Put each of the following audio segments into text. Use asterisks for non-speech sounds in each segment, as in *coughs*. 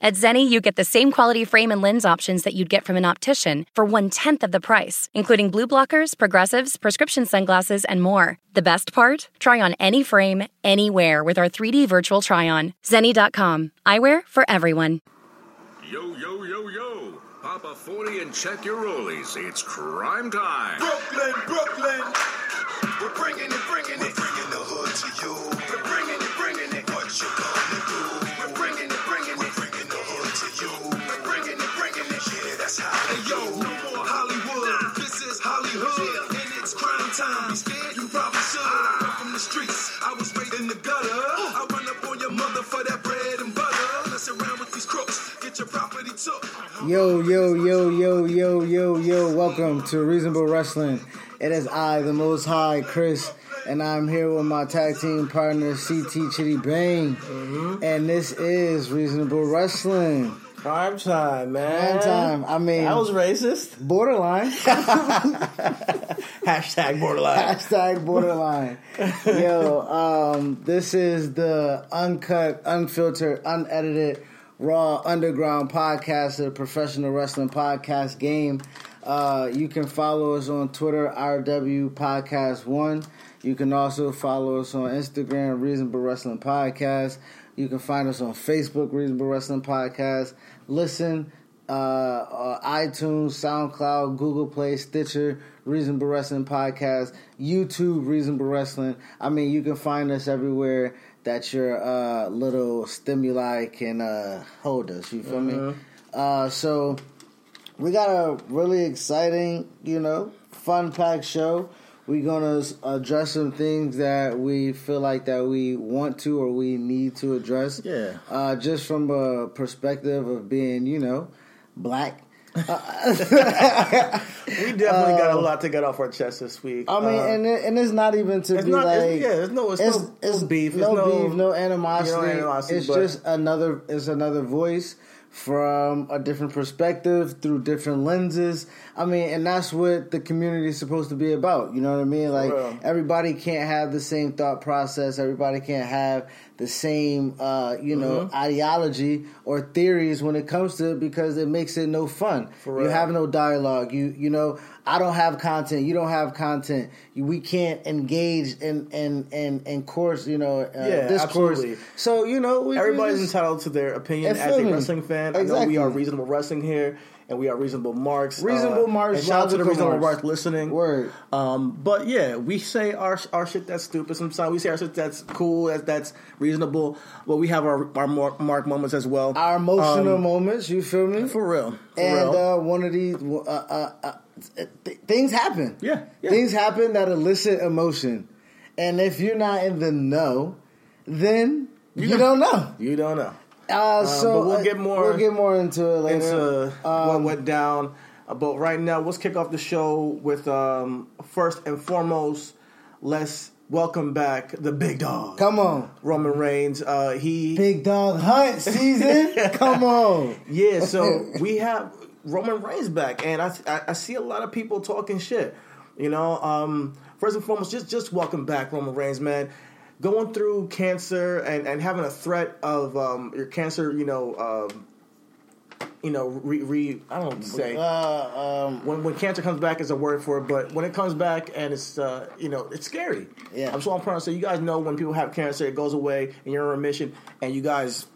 At Zenni, you get the same quality frame and lens options that you'd get from an optician for one tenth of the price, including blue blockers, progressives, prescription sunglasses, and more. The best part? Try on any frame, anywhere with our 3D virtual try on. Zenni.com. Eyewear for everyone. Yo, yo, yo, yo. Pop a 40 and check your rollies. It's crime time. Brooklyn, Brooklyn. We're bringing it, bringing it. We're bringing the hood to you. It's crime time. Be scared? You probably should. I come from the streets. I was raised in the gutter. I run up on your mother for that bread and butter. Mess around with these crooks. Get your property took. Yo, yo, yo, yo, yo, yo, yo. Welcome to Reasonable Wrestling. It is I, the Most High, Chris, and I'm here with my tag team partner, CT Chidi Bang. Mm-hmm. And this is Reasonable Wrestling. Prime time, man. Prime time. I mean- I was racist. Borderline. *laughs* Hashtag borderline. Hashtag borderline. Yo, um, this is the uncut, unfiltered, unedited, raw, underground podcast of the professional wrestling podcast game. Uh, you can follow us on Twitter, RW Podcast One. You can also follow us on Instagram, Reasonable Wrestling Podcast. You can find us on Facebook, Reasonable Wrestling Podcast. Listen, uh, uh, iTunes, SoundCloud, Google Play, Stitcher, Reasonable Wrestling Podcast, YouTube, Reasonable Wrestling. I mean, you can find us everywhere that your uh, little stimuli can uh, hold us. You feel me? Uh, so we got a really exciting, you know, fun packed show. We're gonna address some things that we feel like that we want to or we need to address. Yeah. Uh, just from a perspective of being, you know, black. *laughs* We definitely got a lot to get off our chest this week. I mean, Uh, and it, and it's not even to be not. like it's, yeah, it's no. It's, no, no beef. no, it's no beef, no animosity. you know, animosity, it's just another. It's another voice from a different perspective through different lenses. I mean, and that's what the community is supposed to be about. You know what I mean? Like everybody can't have the same thought process. Everybody can't have the same, uh, you know, Mm-hmm. ideology or theories when it comes to it because it makes it no fun. For you have no dialogue. You you know, I don't have content. You don't have content. We can't engage in in in, in course. You know, uh, Yeah, discourse. absolutely. So you know, we, we Everybody's just- entitled to their opinion as a wrestling fan. I know we are reasonable wrestling here, and we are reasonable marks. Reasonable Uh, Marks, shout out to the reasonable marks. marks listening. Word. Um, but yeah, we say our our shit that's stupid. Sometimes we say our shit that's cool, that, that's reasonable. But we have our our mark, moments as well. our emotional Um, moments. You feel me? for real. For and real. uh, one of these uh, uh, uh, th- things happen. Yeah, yeah. things happen that elicit emotion, and if you're not in the know, then you, don't know. you don't know. Uh, so but we'll uh, get more We'll get more into it later. into what Um, went down. Uh, But right now, let's kick off the show with um, first and foremost. Let's welcome back the big dog, Come on, Roman Reigns. Uh, he big dog hunt season. *laughs* Come on. Yeah, so *laughs* we have Roman Reigns back, and I, I I see a lot of people talking shit. You know, um, first and foremost, just just welcome back Roman Reigns, man. Going through cancer and, and having a threat of um, your cancer, you know, um, you know, re, re I don't know what to say. Uh, um, when, when cancer comes back is a word for it, but when it comes back and it's uh, you know it's scary. Yeah. I'm so I'm trying to say you guys know when people have cancer, it goes away and you're in remission, and you guys,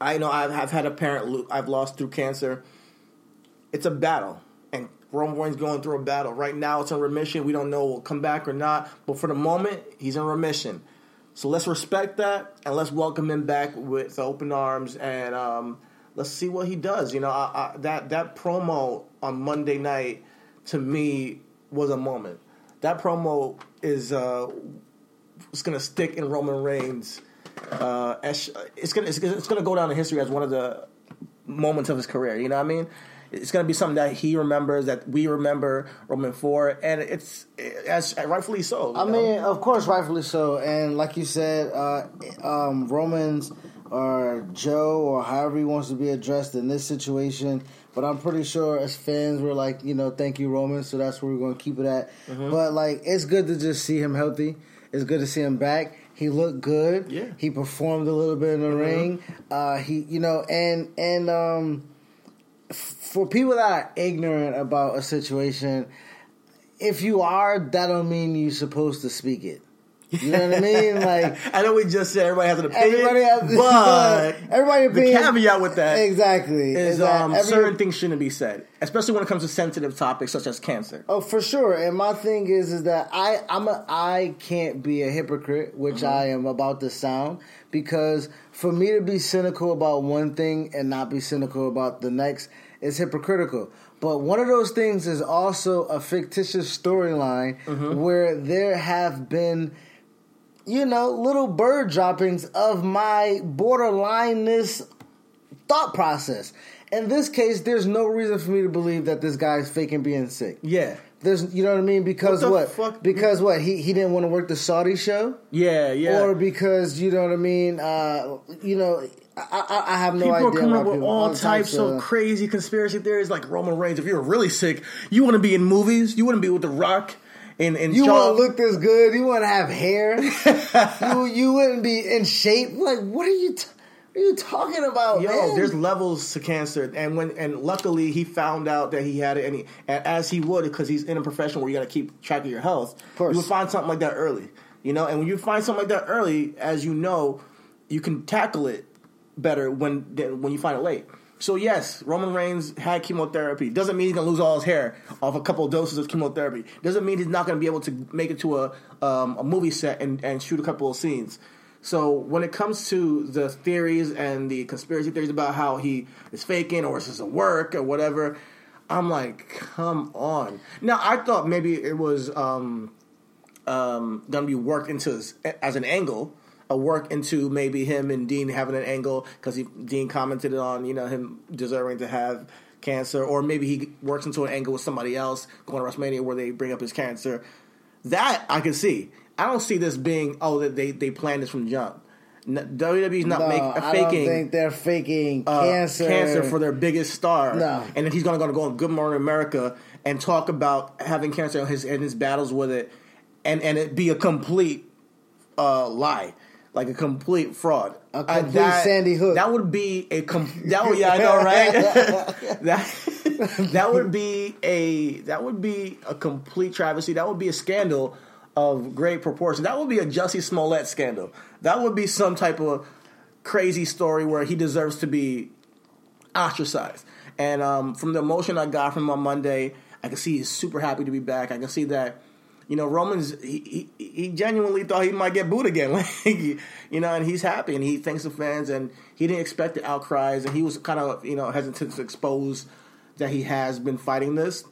I know I've, I've had a parent lo- I've lost through cancer. It's a battle, Roman Reigns going through a battle right now. It's in remission. We don't know will come back or not, but for the moment, he's in remission. So let's respect that and let's welcome him back with open arms and um, let's see what he does. You know, I, I, that that promo on Monday night to me was a moment. That promo is uh, it's gonna stick in Roman Reigns uh, it's, gonna- it's gonna go down in history as one of the moments of his career. You know what I mean? It's gonna be something that he remembers, that we remember Roman for, and it's as rightfully so. I know? mean, of course, rightfully so. And like you said, uh, um, Romans or Joe or however he wants to be addressed in this situation. But I'm pretty sure as fans, we're like, you know, thank you, Roman. So that's where we're going to keep it at. Mm-hmm. But like, it's good to just see him healthy. It's good to see him back. He looked good. Yeah. Mm-hmm. He performed a little bit in the ring. Uh, he, you know, and and um, for people that are ignorant about a situation, if you are, that don't mean you're supposed to speak it. You know what I mean? *laughs* Like I know we just said everybody has an opinion, everybody has, but *laughs* everybody the opinion- caveat with that exactly is is that um, every- certain things shouldn't be said, especially when it comes to sensitive topics such as cancer. Oh, for sure. And my thing is, is that I, I'm a, I can't be a hypocrite, which Mm-hmm. I am about to sound, because for me to be cynical about one thing and not be cynical about the next is hypocritical. But one of those things is also a fictitious storyline Mm-hmm. where there have been, you know, little bird droppings of my borderlineness thought process. In this case, there's no reason for me to believe that this guy's faking being sick. Yeah, There's, you know what I mean? Because What what? Because what? He he didn't want to work the Saudi show, yeah, yeah. or because you know what I mean? Uh, you know, I, I, I have no People idea. are coming up with all types of crazy conspiracy theories, like Roman Reigns. If you were really sick, you want to be in movies. You wouldn't be with The Rock. And and You want to look this good? You want to have hair? *laughs* you you wouldn't be in shape? Like what are you? T- what are you talking about, Yo, man? there's levels to cancer, and when and luckily he found out that he had it, and, he, and as he would because he's in a profession where you got to keep track of your health. course. You would find something like that early, you know. And when you find something like that early, as you know, you can tackle it better when when you find it late. So yes, Roman Reigns had chemotherapy. Doesn't mean he's gonna lose all his hair off a couple of doses of chemotherapy. Doesn't mean he's not gonna be able to make it to a um, a movie set and, and shoot a couple of scenes. So when it comes to the theories and the conspiracy theories about how he is faking or it's just a work or whatever, I'm like, come on. Now I thought maybe it was um, um, to be worked into as, as an angle, a work into maybe him and Dean having an angle because Dean commented on you know him deserving to have cancer, or maybe he works into an angle with somebody else going to WrestleMania where they bring up his cancer. That I can see. I don't see this being oh that they they planned this from jump. N- WWE's not no, make, I don't think they're faking uh, cancer. cancer for their biggest star. No. And then he's going to go on Good Morning America and talk about having cancer and his and his battles with it, and and it be a complete uh, lie, like a complete fraud, A complete Sandy Hook. That would be a com- *laughs* that would, yeah I know right. *laughs* that *laughs* that would be a that would be a complete travesty. That would be a scandal of great proportion. That would be a Jussie Smollett scandal. That would be some type of crazy story where he deserves to be ostracized. And um, from the emotion I got from him on Monday, I can see he's super happy to be back. I can see that, you know, Roman's he, he, he genuinely thought he might get booed again, *laughs* like, you know, and he's happy and he thanks the fans and he didn't expect the outcries and he was kind of you know hesitant to expose that he has been fighting this,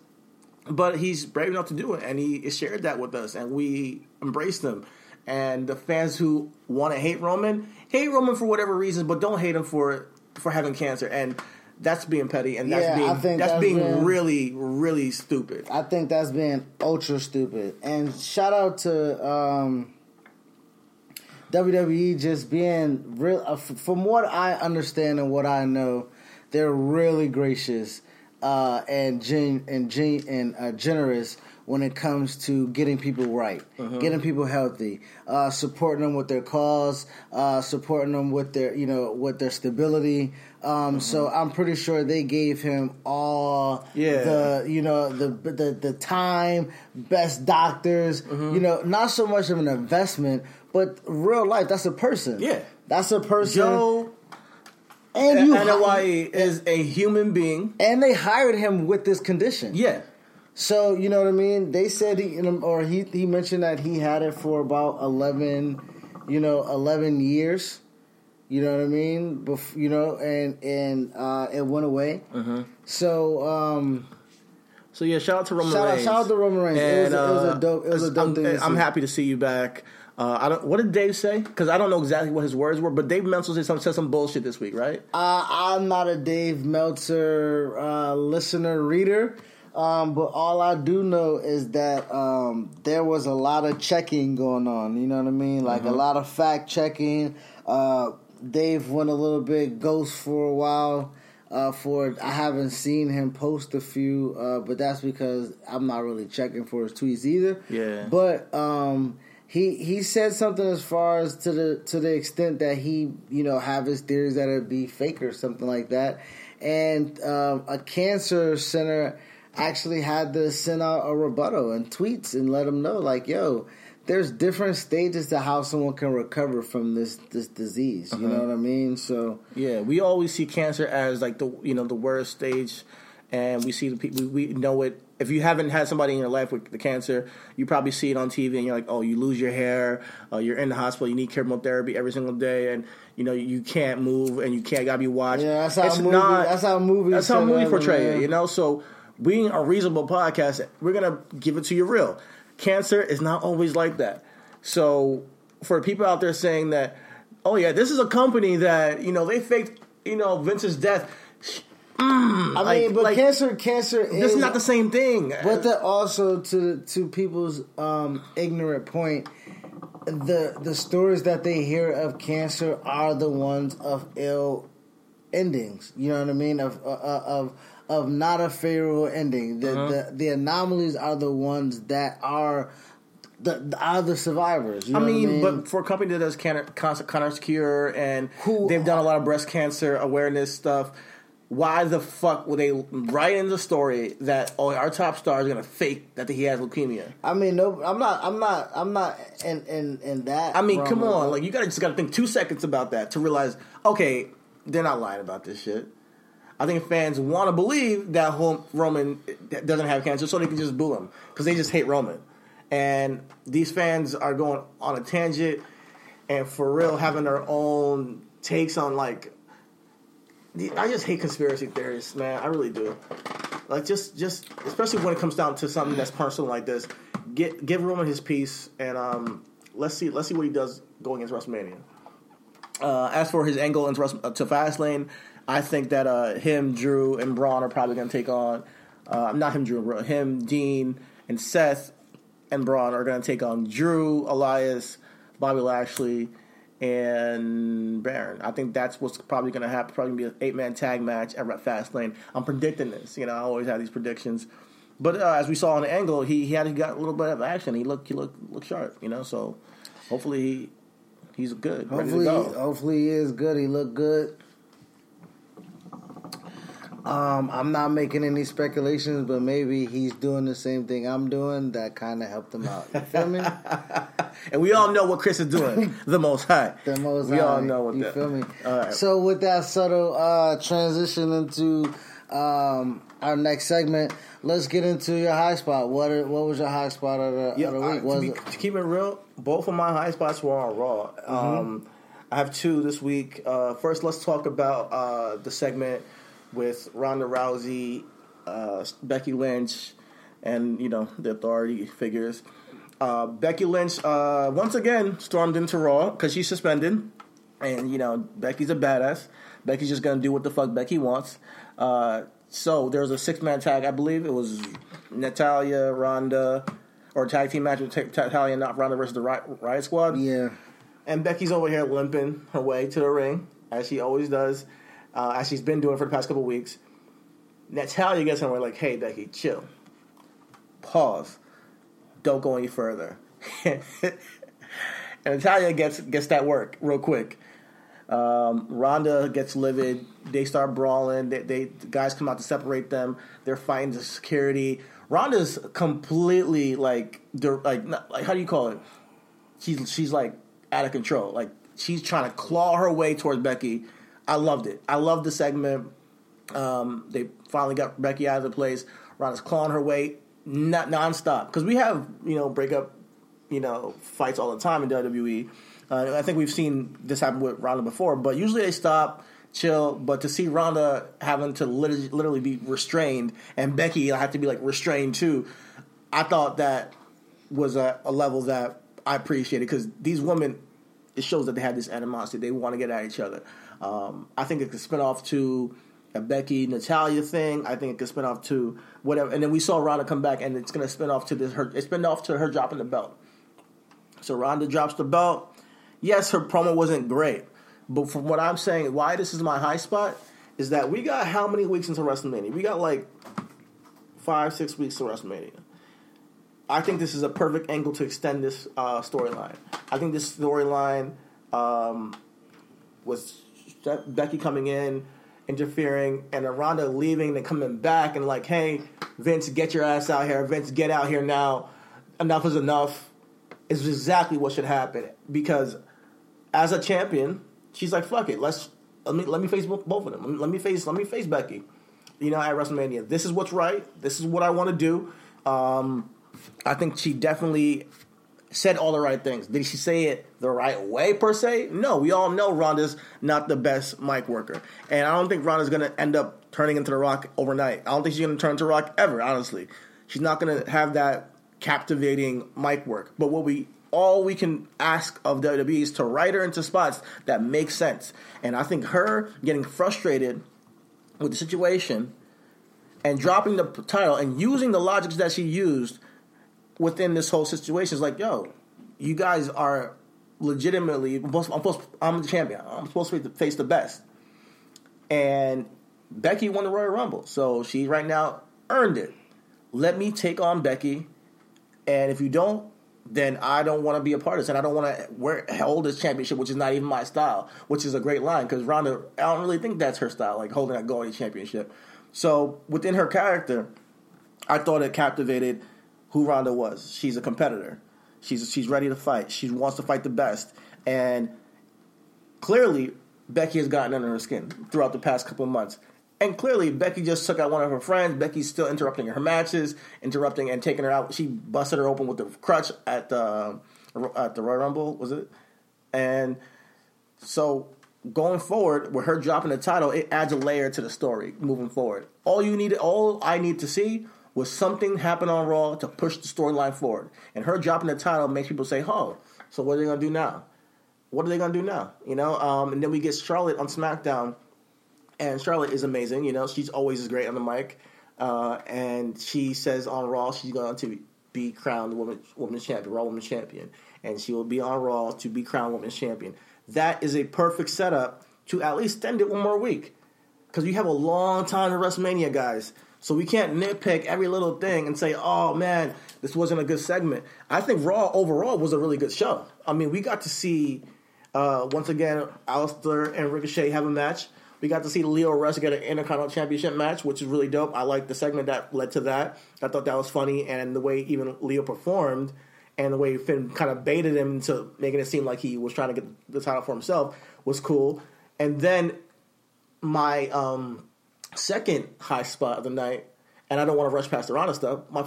but he's brave enough to do it and he shared that with us and we embraced him. And the fans who want to hate Roman hate Roman for whatever reasons, but don't hate him for for having cancer and. That's being petty, and that's Yeah, being that's, that's being really, really stupid. I think that's being ultra stupid. And shout out to um, WWE just being real. Uh, f- from what I understand and what I know, they're really gracious uh, and gen- and gen- and uh, generous when it comes to getting people right, getting people healthy, uh, supporting them with their cause, uh, supporting them with their you know with their stability. Um, So I'm pretty sure they gave him all Yeah. the you know the the the time, best doctors. Mm-hmm. You know, not so much of an investment, but real life. That's a person. Yeah. that's a person. Joe and you Anoa'i is a human being. and they hired him with this condition. Yeah, So you know what I mean. They said he or he he mentioned that he had it for about eleven, you know, eleven years. You know what I mean? Bef- you know, and and uh, it went away. Mm-hmm. So um, So yeah, shout out to Roman Shout out- Reigns. shout out to Roman Reigns. It was a- it was a uh, dope- it was a dope I'm, thing I'm see. happy to see you back. Uh, I don't. What did Dave say? Because I don't know exactly what his words were, but Dave Meltzer said some, said some bullshit this week, right? Uh, I'm not a Dave Meltzer uh, listener reader, um, but all I do know is that um, there was a lot of checking going on. You know what I mean? Like a lot of fact checking. Dave went a little bit ghost for a while. Uh, for I haven't seen him post a few, uh, but that's because I'm not really checking for his tweets either. Yeah. But um, he he said something as far as to the to the extent that he you know have his theories that it'd be fake or something like that, and um, a cancer center actually had to send out a rebuttal and tweets and let him know like yo. There's different stages to how someone can recover from this this disease. You know what I mean? So Yeah, we always see cancer as like the you know the worst stage, and we see the people we know it. If you haven't had somebody in your life with the cancer, you probably see it on TV, and you're like, oh, you lose your hair, uh, you're in the hospital, you need chemotherapy every single day, and you know you can't move, and you can't gotta be watched. Yeah, that's how It's movie- not- that's how movies That's how movies portray it. You know, so being a reasonable podcast, we're gonna give it to you real. Cancer is not always like that. So for people out there saying that, oh yeah, this is a company that you know they faked you know Vince's death. I Like- mean, but like- cancer cancer is This is not the same thing. But the, also to to people's um, ignorant point, the the stories that they hear of cancer are the ones of ill endings. You know what I mean? Of uh, uh, of of not a favorable ending. The, Uh-huh. the the anomalies are the ones that are the are the survivors. You I know mean, what I mean? but for a company that does cancer, cancer cure and Who- they've done a lot of breast cancer awareness stuff, why the fuck would they write in the story that oh our top star is gonna fake that he has leukemia? I mean, no, I'm not. I'm not. I'm not in in in that. I mean, come on, like you gotta just gotta think two seconds about that to realize, okay, they're not lying about this shit. I think fans want to believe that Roman doesn't have cancer, so they can just boo him because they just hate Roman. And these fans are going on a tangent and for real having their own takes on like. I just hate conspiracy theories, man. I really do. Like just, just especially when it comes down to something that's personal like this. Get give Roman his piece, and um, let's see, let's see what he does going into WrestleMania. Uh, as for his angle into uh, to Fastlane, I think that uh, him, Drew, and Braun are probably going to take on. Uh, not him, Drew, Braun, him, Dean, and Seth, and Braun are going to take on Drew, Elias, Bobby Lashley, and Baron. I think that's what's probably going to happen. Probably to be an eight man tag match at Fastlane. I'm predicting this. You know, I always have these predictions. But uh, as we saw on the angle, he, he had got a little bit of action. He looked he looked looked sharp. You know, so hopefully he, he's good. Hopefully, go. hopefully he is good. He looked good. Um, I'm not making any speculations, but maybe he's doing the same thing I'm doing. That kind of helped him out. You feel me? *laughs* And we all know what Chris is doing. *laughs* the most high. The most we all know what you that. feel me. All right. So with that subtle uh, transition into um, our next segment, let's get into your high spot. What are, what was your high spot of the, Yeah, of the I- week? to, Was be- it- to keep it real, both of my high spots were on Raw. Mm-hmm. Um, I have two this week. Uh, first, let's talk about uh, the segment with Ronda Rousey, uh, Becky Lynch, and you know the authority figures. Uh, Becky Lynch uh, once again stormed into Raw because she's suspended, and you know Becky's a badass. Becky's just gonna do what the fuck Becky wants. Uh, so there was a six man tag, I believe it was Natalya, Ronda, or tag team match with Ta- Natalya, not Ronda versus the Riot, Riot Squad. yeah. And Becky's over here limping her way to the ring, as she always does, uh, as she's been doing for the past couple weeks. Natalya gets somewhere like, hey, Becky, chill. Pause. Don't go any further. *laughs* and Natalya gets gets that work real quick. Um, Ronda gets livid. They start brawling. They, they the guys come out to separate them. They're fighting the security. Ronda's completely like, like, not, like how do you call it? She's she's like out of control. Like she's trying to claw her way towards Becky. I loved it. I loved the segment. Um, they finally got Becky out of the place. Ronda's clawing her way, not nonstop. Because we have you know breakup, you know fights all the time in WWE. Uh, I think we've seen this happen with Ronda before, but usually they stop, chill. But to see Ronda having to literally, literally be restrained and Becky have to be like restrained too, I thought that was a, a level that I appreciate it because these women, it shows that they have this animosity. They want to get at each other. Um, I think it could spin off to a Becky Natalya thing. I think it could spin off to whatever. And then we saw Ronda come back, and it's going to spin off to this. Her it's spin off to her dropping the belt. So Ronda drops the belt. Yes, her promo wasn't great, but from what I'm saying, why this is my high spot is that we got how many weeks into WrestleMania? We got like five, six weeks to WrestleMania. I think this is a perfect angle to extend this uh, storyline. I think this storyline um, was Becky coming in, interfering, and then Ronda leaving and coming back and like, hey, Vince, get your ass out here. Vince, get out here now. Enough is enough. Is exactly what should happen because as a champion, she's like, fuck it, let's let me let me face both, of them. Let me, let me face let me face Becky. You know, at WrestleMania, this is what's right. This is what I want to do. Um, I think she definitely said all the right things. Did she say it the right way per se? No, we all know Ronda's not the best mic worker, and I don't think Ronda's to end up turning into the Rock overnight. I don't think she's to turn into Rock ever. Honestly, she's not to have that captivating mic work. But what we all we can ask of WWE is to write her into spots that make sense. And I think her getting frustrated with the situation and dropping the title and using the logics that she used within this whole situation is like, yo, you guys are legitimately. I'm, supposed, I'm, supposed, I'm the champion. I'm supposed to face the best. And Becky won the Royal Rumble, so she right now earned it. Let me take on Becky, and if you don't, then I don't want to be a part of this, and I don't want to wear hold this championship, which is not even my style. Which is a great line because Ronda, I don't really think that's her style, like holding a gold championship. So within her character, I thought it captivated who Ronda was. She's a competitor. She's she's ready to fight. She wants to fight the best, and clearly Becky has gotten under her skin throughout the past couple of months. And clearly, Becky just took out one of her friends. Becky's still interrupting her matches, interrupting and taking her out. She busted her open with the crutch at the at the Royal Rumble, was it? And so going forward, with her dropping the title, it adds a layer to the story moving forward. All you need, all I need to see was something happen on Raw to push the storyline forward. And her dropping the title makes people say, "Oh, so what are they gonna do now? What are they gonna do now?" You know. Um, and then we get Charlotte on SmackDown and Charlotte is amazing. You know, she's always great on the mic. Uh, and she says on Raw she's going to be crowned woman women's champion, Raw women's champion, and she will be on Raw to be crowned women's champion. That is a perfect setup to at least extend it one more week because you have a long time to WrestleMania, guys. So we can't nitpick every little thing and say, "Oh man, this wasn't a good segment." I think Raw overall was a really good show. I mean, we got to see uh, once again Aleister and Ricochet have a match. We got to see Lio Rush get an Intercontinental Championship match, which is really dope. I like the segment that led to that. I thought that was funny, and the way even Lio performed, and the way Finn kind of baited him into making it seem like he was trying to get the title for himself was cool. And then my um, second high spot of the night, and I don't want to rush past the Ronda stuff. My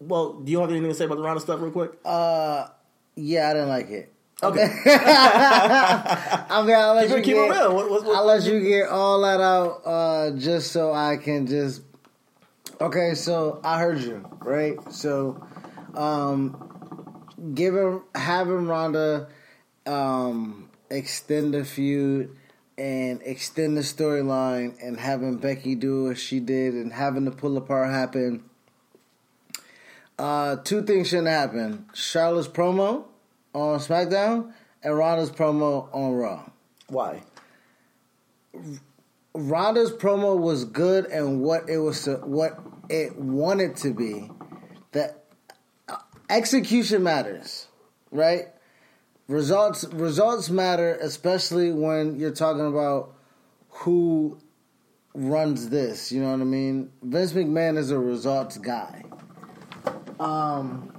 well, do you have anything to say about the Ronda stuff, real quick? Uh, yeah, I didn't like it. Okay. *laughs* I mean, I'll let you keep it get, real. What- what- what- I'll let you get all that out, uh, just so I can just. Okay, so I heard you, right? So, um, giving having Ronda um, extend the feud and extend the storyline, and having Becky do what she did, and having the pull apart happen. Uh, two things shouldn't happen: Charlotte's promo on SmackDown and Ronda's promo on Raw. Why? Ronda's promo was good and what it was what it wanted to be. That uh, execution matters, right? Results results matter, especially when you're talking about who runs this. You know what I mean? Vince McMahon is a results guy. Um,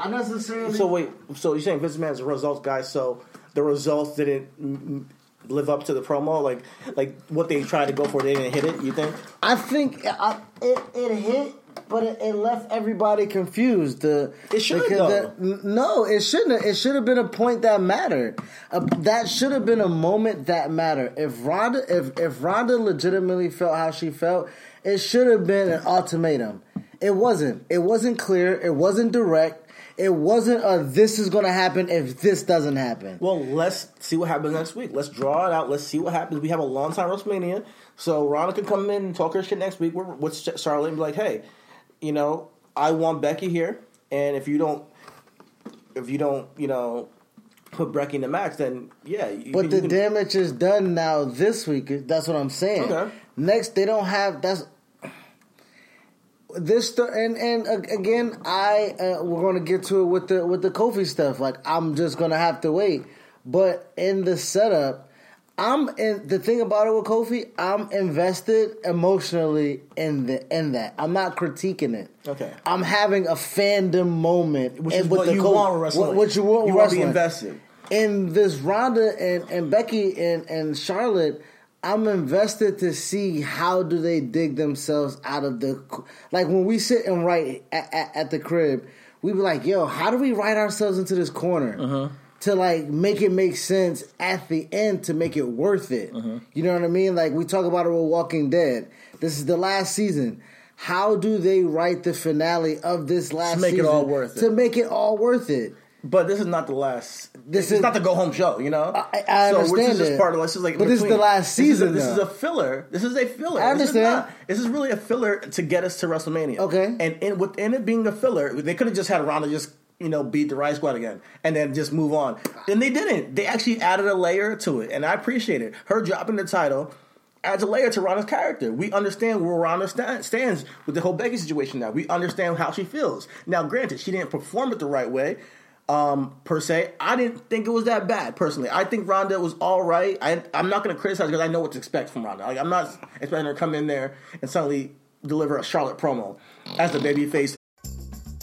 I necessarily So wait, so you're saying Vince McMahon's a results guy? So the results didn't live up to the promo, like like what they tried to go for, they didn't hit it. You think? I think I, it it hit, but it, it left everybody confused. The, It should, though. the- no, it shouldn't. have. It should have been a point that mattered. Uh, that should have been a moment that mattered. If Ronda, if if Ronda legitimately felt how she felt, it should have been an ultimatum. It wasn't. It wasn't clear. It wasn't direct. It wasn't a this is going to happen if this doesn't happen. Well, let's see what happens next week. Let's draw it out. Let's see what happens. We have a long time WrestleMania, so Ronda can come in and talk her shit next week with Charlotte and be like, "Hey, you know, I want Becky here, and if you don't, if you don't, you know, put Becky in the match, then yeah." You, But you the can- damage is done now this week. That's what I'm saying. Okay. Next, they don't have that's this sto- and and uh, again, I uh, we're going to get to it with the with the Kofi stuff. Like I'm just going to have to wait. But in the setup, I'm in the thing about it with Kofi. I'm invested emotionally in the in that. I'm not critiquing it. Okay. I'm having a fandom moment, which is what you Kofi- want wrestling. What, what you want? You with want to be wrestling invested. in this Ronda and, and Becky and, and Charlotte, I'm invested to see how do they dig themselves out of the like when we sit and write at, at, at the crib, we be like, yo, how do we write ourselves into this corner Uh-huh. To like make it make sense at the end to make it worth it? Uh-huh. You know what I mean? Like we talk about it with Walking Dead. This is the last season. How do they write the finale of this last season? to make it all worth it. To make it all worth it. But this is not the last. This This is- not the go home show, you know. I- I so This understand is just part of this is like, But this is the last This is a- season, This is, a filler. This is a filler. I This is, understand. not- this is really a filler to get us to WrestleMania. Okay. and in, within it being a filler, they could have just had Ronda just you know beat the Riot Squad again and then just move on. And they didn't. They actually added a layer to it, and I appreciate it. Her dropping the title. Adds a layer to Ronda's character. We understand where Ronda sta- stands with the whole Becky situation now. We understand how she feels. Now, granted, she didn't perform it the right way, um, per se. I didn't think it was that bad personally. I think Ronda was all right. I, I'm not going to criticize because I know what to expect from Ronda. Like, I'm not expecting her to come in there and suddenly deliver a Charlotte promo as the babyface.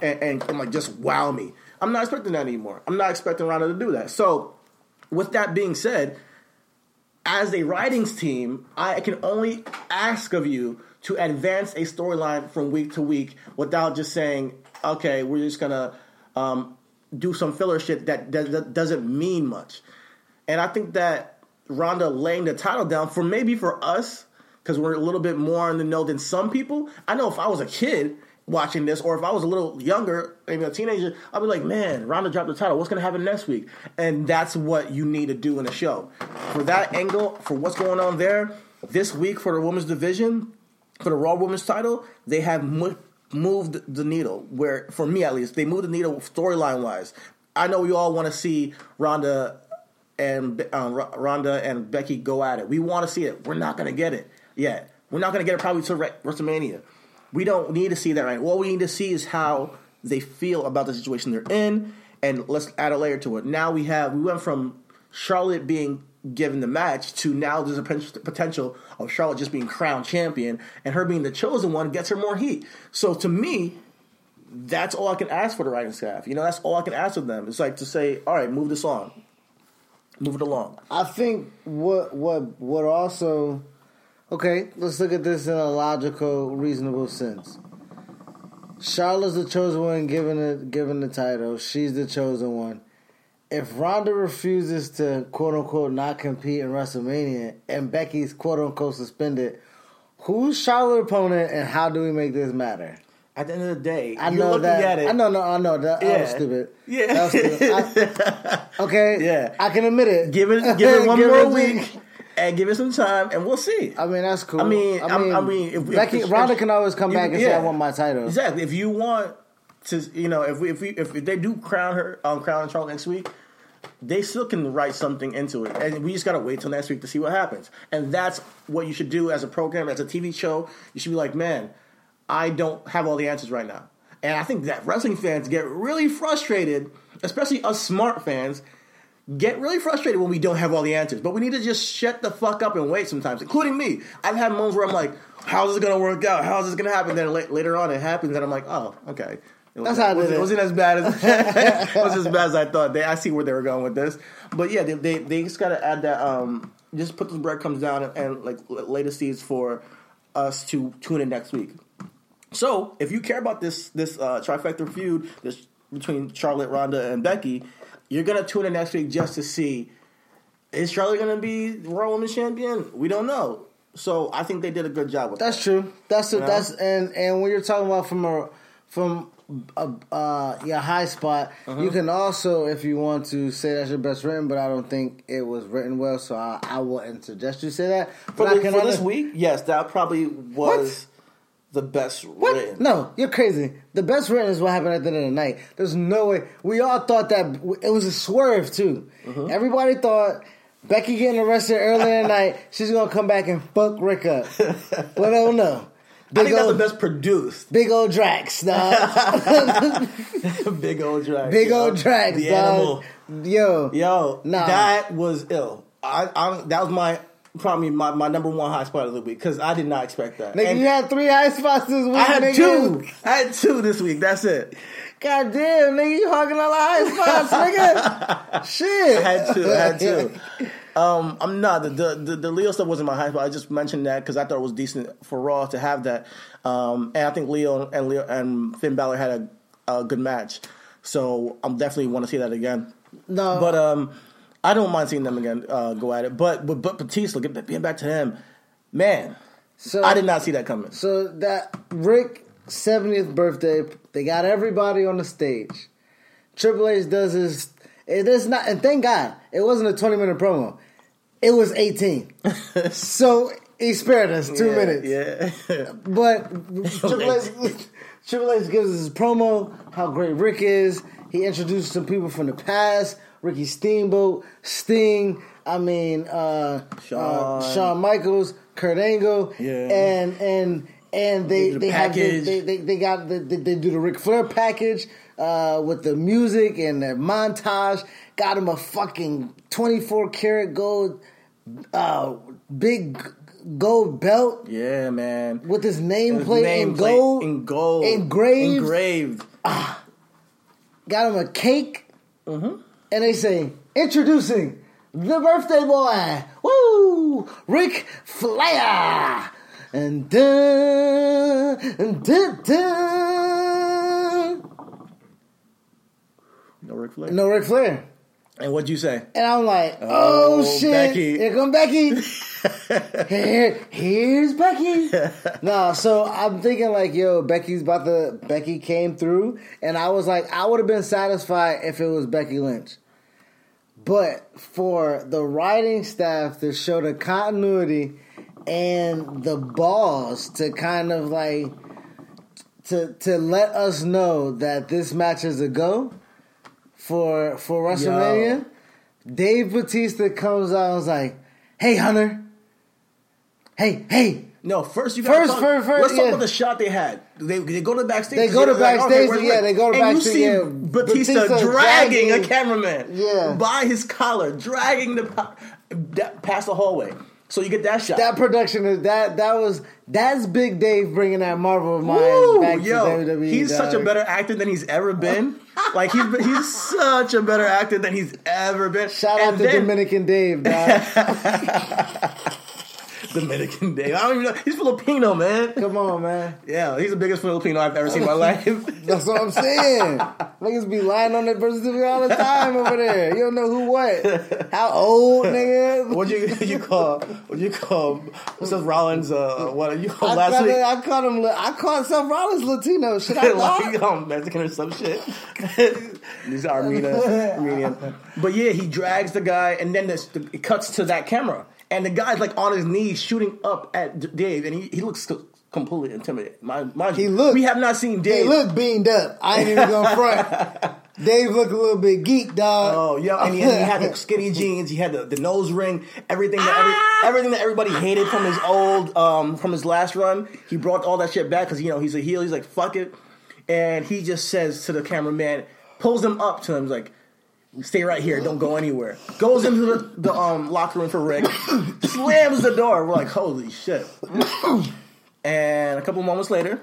And, and I'm like, just wow me. I'm not expecting that anymore. I'm not expecting Ronda to do that. So, with that being said, as a writings team, I can only ask of you to advance a storyline from week to week without just saying, okay, we're just gonna um, do some filler shit that, that, that doesn't mean much. And I think that Ronda laying the title down for maybe for us, because we're a little bit more in the know than some people. I know if I was a kid watching this, or if I was a little younger, maybe a teenager, I'd be like, man, Ronda dropped the title. What's going to happen next week? And that's what you need to do in a show. For that angle, for what's going on there, this week for the women's division, for the Raw Women's title, they have mo- moved the needle. Where, for me at least, they moved the needle storyline wise. I know we all want to see Ronda and um, R- Ronda and Becky go at it. We want to see it. We're not going to get it yet. We're not going to get it probably till Re- WrestleMania. We don't need to see that right. What we need to see is how they feel about the situation they're in, and let's add a layer to it. Now we have we went from Charlotte being given the match to now there's a potential of Charlotte just being crowned champion, and her being the chosen one gets her more heat. So to me, that's all I can ask for the writing staff. You know, that's all I can ask of them. It's like to say, all right, move this on, move it along. I think what what what also okay, let's look at this in a logical, reasonable sense. Charlotte's the chosen one given the given the title. She's the chosen one. If Ronda refuses to quote unquote not compete in WrestleMania and Becky's quote unquote suspended, who's Charlotte's opponent and how do we make this matter? At the end of the day, I you're know looking that. at it. I know, no, I know that. That was stupid. Yeah. That was stupid. I- *laughs* okay. Yeah. I can admit it. Give it, give it *laughs* one Give more it- week, *laughs* and give it some time, and we'll see. I mean, that's cool. I mean, I'm- I mean, if we- Becky, if- Ronda can always come you- back and say, "I want my title." Exactly. If you want to, you know, if we if we if they do crown her, um, crown and Charlotte next week, they still can write something into it, and we just gotta wait till next week to see what happens. And that's what you should do as a program, as a TV show. You should be like, man, I don't have all the answers right now, and I think that wrestling fans get really frustrated, especially us smart fans. Get really frustrated when we don't have all the answers, but we need to just shut the fuck up and wait sometimes, including me. I've had moments where I'm like, how's this gonna work out? How's this gonna happen? Then la- later on it happens, and I'm like, oh, okay. It That's how I wasn't, it. wasn't as bad as it *laughs* *laughs* wasn't as bad as I thought. They, I see where they were going with this, but yeah, they they, they just got to add that. Um, just put those breadcrumbs down and, and like lay the seeds for us to tune in next week. So if you care about this this uh, trifecta feud this between Charlotte, Ronda, and Becky, you're gonna tune in next week just to see is Charlotte gonna be Royal Women's Champion? We don't know. So I think they did a good job with That's that. true. That's a, that's and and when you're talking about from a from a uh yeah high spot, Uh-huh. you can also if you want to say that's your best written, but I don't think it was written well, so I, I wouldn't suggest you say that. for, But I the- for this week. Yes, that probably was the best What? written. No, you're crazy. The best written is what happened at the end of the night. There's no way. We all thought that it was a swerve too. Mm-hmm. Everybody thought Becky getting arrested earlier in the night, *laughs* she's gonna come back and fuck Ric up. *laughs* but oh no. I Big think that's the best produced. big old Drax, dog. *laughs* Big old drag. big yo. old Drax, The dog. animal. Yo, Yo, Nah. that was ill. I, I that was my probably my, my number one high spot of the week because I did not expect that. nigga, And you had three high spots this week. I had nigga. two. I had two this week. That's it. God damn, nigga, you hogging all the high spots, nigga. *laughs* Shit. I had two. I had two. *laughs* Um, I'm not the, the the the Lio stuff wasn't my high spot. I just mentioned that because I thought it was decent for Raw to have that. Um, and I think Lio and Lio and Finn Balor had a, a good match. So I'm definitely want to see that again. No, But um, I don't mind seeing them again uh, go at it. But but, but Batista, get getting back to him, man. so I did not see that coming. So that Ric 70th birthday, they got everybody on the stage. Triple H does his. It is not, and thank God it wasn't a 20 minute promo. It was 18. *laughs* so he spared us two Yeah, minutes. Yeah. *laughs* But Triple H, *laughs* Triple H gives us his promo, how great Ric is. He introduced some people from the past, Ricky Steamboat, Sting, I mean, uh, Shawn. uh, Shawn Michaels, Kurt Angle, Yeah. and and and they The they have the, they, they they got the, they, they do the Ric Flair package uh, with the music and the montage. Got him a fucking twenty four karat gold, uh, big gold belt Yeah, man. with his nameplate in gold, in gold, engraved. engraved. Got him a cake, Mm-hmm. And they say, "Introducing the birthday boy, woo, Ric Flair." And dun, and dun, dun. No Ric Flair. no Ric Flair. And what'd you say? And I'm like, oh, Oh, shit. Becky. Here come Becky. *laughs* Here, here's Becky. *laughs* no, so I'm thinking like, yo, Becky's about to Becky came through and I was like, I would have been satisfied if it was Becky Lynch. But for the writing staff to show the continuity and the balls to kind of like to to let us know that this match is a go for for WrestleMania, Dave Batista comes out and was like, "Hey Hunter, hey hey." No, first you First, got first, first, Let's talk yeah. about the shot they had. They, they go to the backstage. They go to They're like, backstage, where's yeah, they go to and backstage, You see. Batista, Batista dragging, dragging- a cameraman Yeah. by his collar, dragging the past the hallway. So you get that shot. That production is that that was that's Big Dave bringing that Marvel of mine Woo, back yo, to WWE. he's such a better actor than he's ever been. like he's been- he's such a better actor than he's ever been. Shout And out to then- Dominican Dave, dog. *laughs* Dominican Dave. I don't even know. He's Filipino, man. Come on, man. Yeah, he's the biggest Filipino I've ever seen in my life. That's what I'm saying. Niggas be lying on that versatility all the time over there. You don't know who what. How old, nigga? What you *laughs* you call? What you call? Seth Rollins? Uh, what are you call I last week? I called him. I called Seth Rollins Latino. Should I *laughs* like lie? um, Mexican or some shit. *laughs* He's Armenian, Armenian. But yeah, he drags the guy, and then this, the, it cuts to that camera, and the guy's like on his knees shooting up at Dave, and he, he looks completely intimidated. Mind, mind He looked- We have not seen He Dave. look beamed up. I ain't even gonna front. *laughs* Dave looked a little bit geek, dog. Oh yeah, and he, he had the *laughs* skinny jeans. He had the, the nose ring. Everything that every, everything that everybody hated from his old um from his last run. He brought all that shit back because you know he's a heel. He's like fuck it, and he just says to the cameraman, pulls him up to him, he's like. Stay right here. Don't go anywhere. Goes into the, the um, locker room for Ric. *coughs* slams the door. We're like, holy shit. and a couple moments later,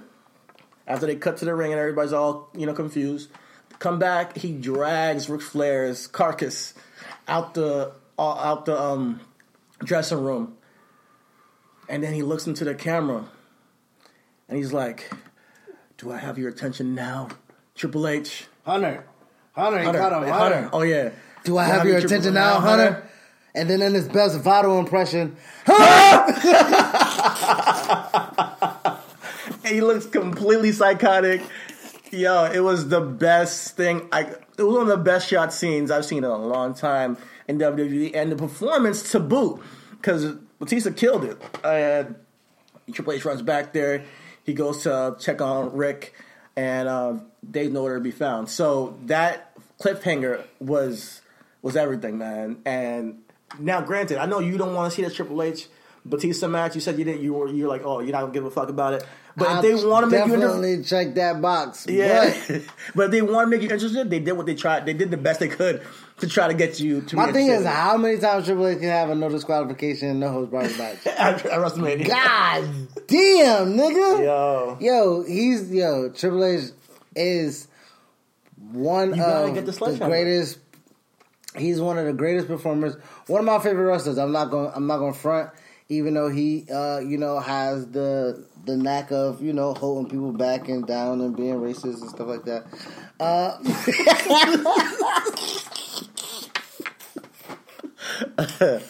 after they cut to the ring and everybody's all you know confused, come back. He drags Ric Flair's carcass out the uh, out the um, dressing room, and then he looks into the camera, and he's like, "Do I have your attention now, Triple H?" Hunter. Hunter, caught him. Hunter. Hunter. Oh yeah. Do I have your attention now, Hunter? And then in his best Votto impression, *laughs* he looks completely psychotic. Yo, it was the best thing. I it was one of the best shot scenes I've seen in a long time in WWE, and the performance to boot because Batista killed it. And Triple H runs back there. He goes to check on Ric, and uh, Dave nowhere to be found. So that cliffhanger was was everything, man. And now, granted, I know you don't want to see that Triple H Batista match. You said you didn't. You were you're like, oh, you're not gonna give a fuck about it. But if they want to make you definitely check that box. yeah, But *laughs* but if they want to make you interested, they did what they tried. They did the best they could to try to get you to. my thing is, how many times Triple H can have a no disqualification and no holds barred match? at, *laughs* at WrestleMania. God damn, nigga. Yo. Yo, he's yo. Triple H is one of the the, greatest. He's one of the greatest performers. One of my favorite wrestlers. I'm not going. I'm not going front. Even though he, uh, you know, has the the knack of you know holding people back and down and being racist and stuff like that. Uh, *laughs* *laughs*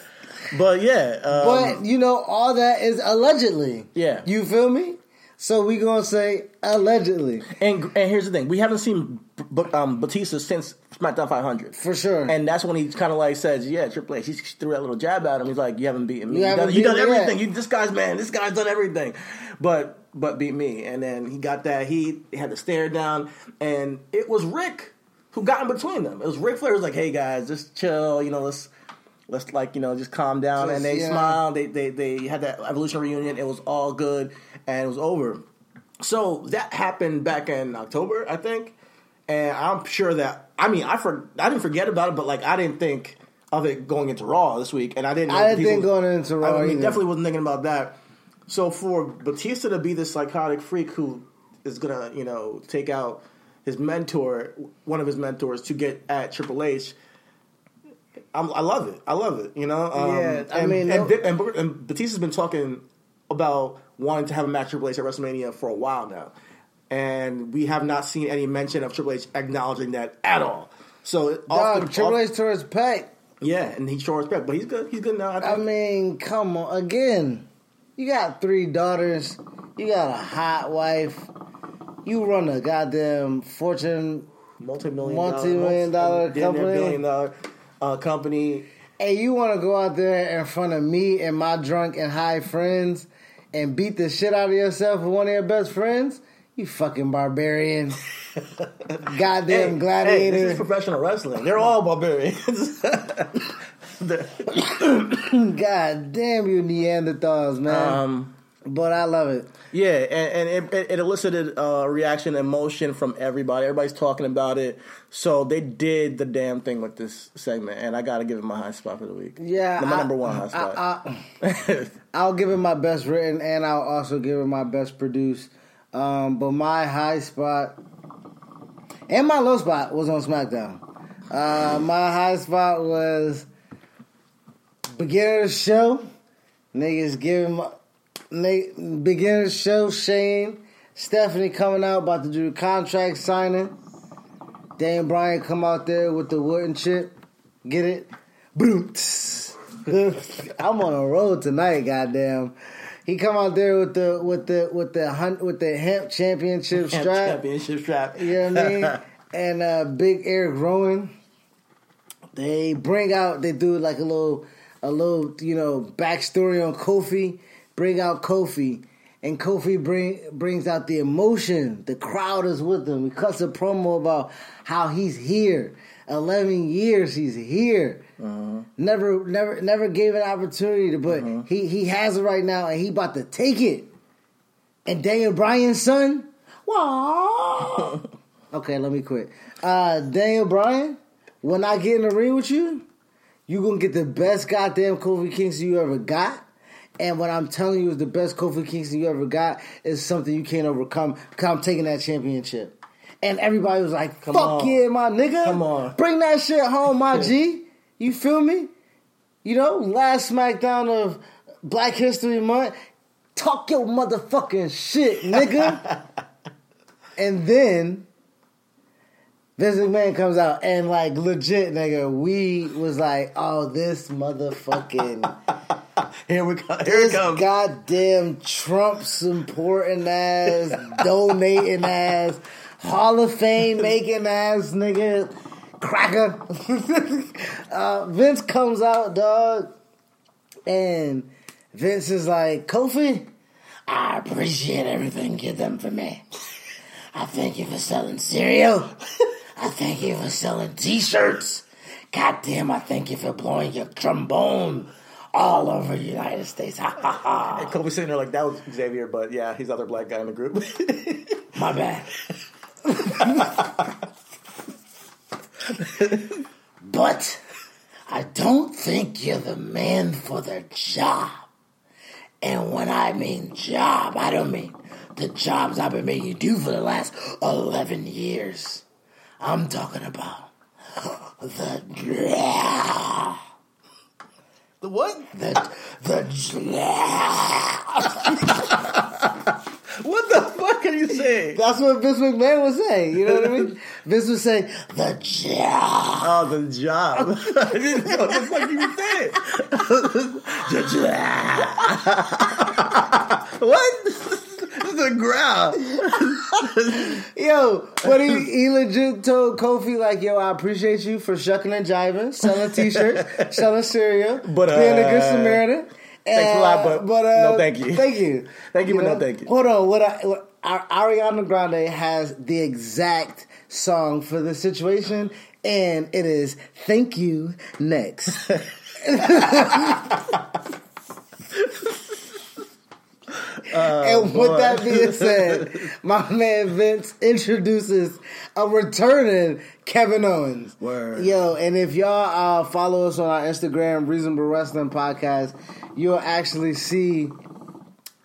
But yeah, um, but you know, all that is allegedly. Yeah. you feel me? So we gonna say allegedly and and here's the thing: we haven't seen um, Batista since SmackDown 500. for sure. And that's when he kind of like says, "Yeah, Triple H." He threw that little jab at him. He's like, "You haven't beaten me. You You, done, you done everything. You, this guy's man. This guy's done everything." But but beat me. And then he got that heat. He had the stare down, and it was Ric who got in between them. It was Ric Flair. Was like, "Hey guys, just chill. You know, let's." Let's like you know just calm down, Just, and they yeah. smiled. They, they they had that evolution reunion. It was all good, and it was over. So that happened back in October, I think, and I'm sure that I mean I for I didn't forget about it, but like I didn't think of it going into Raw this week, and I didn't. know I didn't people- think going into Raw I mean, either. definitely wasn't thinking about that. So for Batista to be this psychotic freak who is gonna you know take out his mentor, one of his mentors, to get at Triple H. I'm, I love it. I love it. You know. Um, Yeah, I and, mean, and, no- and, and Batista's been talking about wanting to have a match with Triple H at WrestleMania for a while now, and we have not seen any mention of Triple H acknowledging that at all. So Dog, the- Triple off- H tore his pec. yeah, and he showed respect, but he's good. He's good now. I I mean, come on. Again, you got three daughters. You got a hot wife. You run a goddamn fortune. multi-million, multi-million dollar damn near company. billion dollar uh, company. And you want to go out there in front of me and my drunk and high friends and beat the shit out of yourself with one of your best friends? You fucking barbarian. *laughs* Goddamn Hey, Hey, this is professional wrestling. They're all barbarians. *laughs* *coughs* God damn you Neanderthals, man. um, but I love it. yeah, and, and it, it, it elicited uh, reaction, emotion from everybody. Everybody's talking about it. So they did the damn thing with this segment, and I got to give it my high spot for the week. Yeah, my I- number one high spot. I, I, I'll give it my best written, and I'll also give it my best produced. Um, but my high spot and my low spot was on SmackDown. Uh, my high spot was beginning of the show. Niggas giving my beginning of the show. Shane, Stephanie coming out about to do the contract signing. Dan Bryan come out there with the wooden chip. Get it? Boom. *laughs* I'm on a road tonight, goddamn. He come out there with the with the with the hunt with the hemp championship Champ- strap. Championship strap. You know what I mean? *laughs* and uh, Big Erick Rowan. They bring out they do like a little a little, you know, backstory on Kofi, bring out Kofi, and Kofi bring brings out the emotion. The crowd is with him. He cuts a promo about how he's here. Eleven years he's here. Never, never, never gave an opportunity to, but he he has it right now, and he about to take it. And Daniel Bryan's son, wow. *laughs* okay, let me quit. Uh, Daniel Bryan, when I get in the ring with you, you gonna get the best goddamn Kofi Kingston you ever got. And what I'm telling you is the best Kofi Kingston you ever got is something you can't overcome. Because I'm taking that championship. And everybody was like, "Fuck on. yeah, my nigga! Come on. bring that shit home, my *laughs* G." You feel me? You know, last SmackDown of Black History Month. Talk your motherfucking shit, nigga. *laughs* and then Vince McMahon comes out and like legit, nigga, we was like, oh, this motherfucking Here we go. Here this it comes. goddamn Trump supporting ass, donating ass, Hall of Fame making ass nigga, cracker. *laughs* uh, Vince comes out, dog, and Vince is like, Kofi, I appreciate everything you've done for me. I thank you for selling cereal. I thank you for selling t-shirts. God damn, I thank you for blowing your trombone all over the United States. Ha ha ha. *laughs* And Kofi sitting there like that was Xavier, but yeah, he's the other black guy in the group. *laughs* My bad. but I don't think you're the man for the job. And when I mean job, I don't mean the jobs I've been making you do for the last 11 years. I'm talking about the the what? the the *laughs* What the fuck are you saying? That's what Vince McMahon was saying. You know what I mean? *laughs* Vince was saying the job. Oh, the job. *laughs* I didn't know what the fuck you were saying. what? This is a ground. *laughs* Yo, but he, he legit told Kofi like, "Yo, I appreciate you for shucking and jiving, selling t-shirts, *laughs* selling cereal, But, being a good uh, Samaritan." thanks a lot, but uh, no thank you. Thank you, Thank you, but no thank you. Hold on, what, I, what Ar- Ariana Grande has the exact song for the situation, and it is "Thank You" next. *laughs* and with that being *laughs* said, my man Vince introduces a returning Kevin Owens. Word. Yo, and if y'all uh, follow us on our Instagram, Reasonable Wrestling Podcast, you'll actually see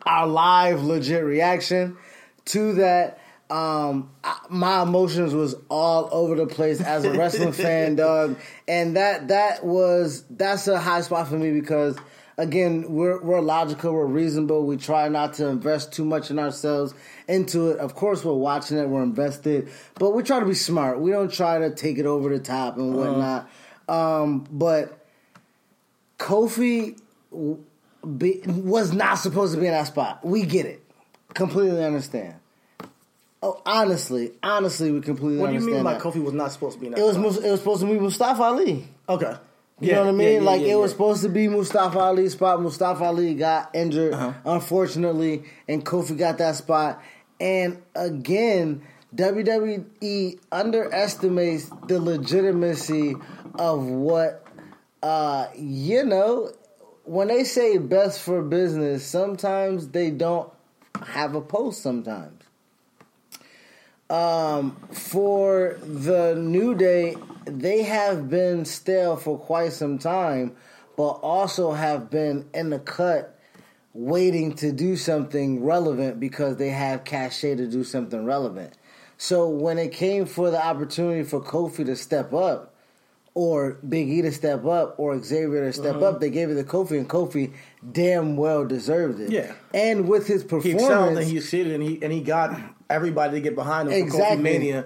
our live legit reaction to that. Um, I- my emotions was all over the place as a wrestling *laughs* fan, dog, and that that was that's a high spot for me because again we're we're logical, we're reasonable, we try not to invest too much in ourselves into it. Of course, we're watching it, we're invested, but we try to be smart. We don't try to take it over the top and whatnot. Um, but Kofi be, was not supposed to be in that spot. We get it. Completely understand. Oh, honestly, honestly, we completely What do you mean by. Kofi was not supposed to be in that? It was spot? It was supposed to be Mustafa Ali. okay. You know what I mean? like it was supposed to be Mustafa Ali's spot. Mustafa Ali got injured, Uh-huh. unfortunately, and Kofi got that spot. And again, WWE underestimates the legitimacy of what uh, you know. When they say best for business, sometimes they don't have a post. Sometimes um, for the New Day, they have been stale for quite some time, but also have been in the cut waiting to do something relevant because they have cachet to do something relevant. So when it came for the opportunity for Kofi to step up, or Big E to step up, or Xavier to step mm-hmm. up, they gave it to Kofi, and Kofi damn well deserved it. Yeah. and with his He performance, excelled and he succeeded and he and he got everybody to get behind him for Exactly. Kofi Mania.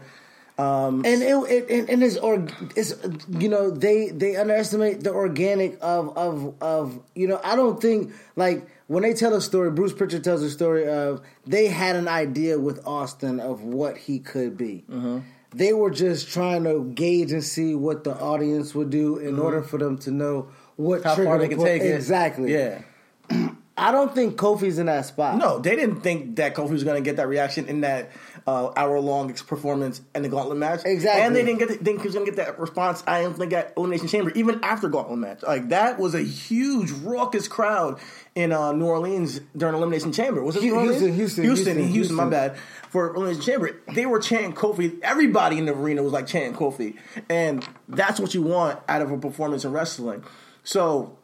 And it, it and, it's or it's you know they they underestimate the organic of of of you know I don't think like when they tell a story Bruce Pritchard tells a story of they had an idea with Austin of what he could be. Mm-hmm. They were just trying to gauge and see what the audience would do in order for them to know what Mm-hmm. How far they can take it. exactly Yeah. *clears throat* I don't think Kofi's in that spot. No, they didn't think that Kofi was going to get that reaction in that uh, hour long performance in the Gauntlet match. Exactly. and they didn't get the, think he was going to get that response. I don't think at Elimination Chamber, even after Gauntlet match, like that was a huge raucous crowd in uh, New Orleans during Elimination Chamber. Was it Orleans? Houston, Houston, Houston, Houston, Houston, My bad. For Elimination Chamber, they were chanting Kofi. Everybody in the arena was like chanting Kofi, and that's what you want out of a performance in wrestling. So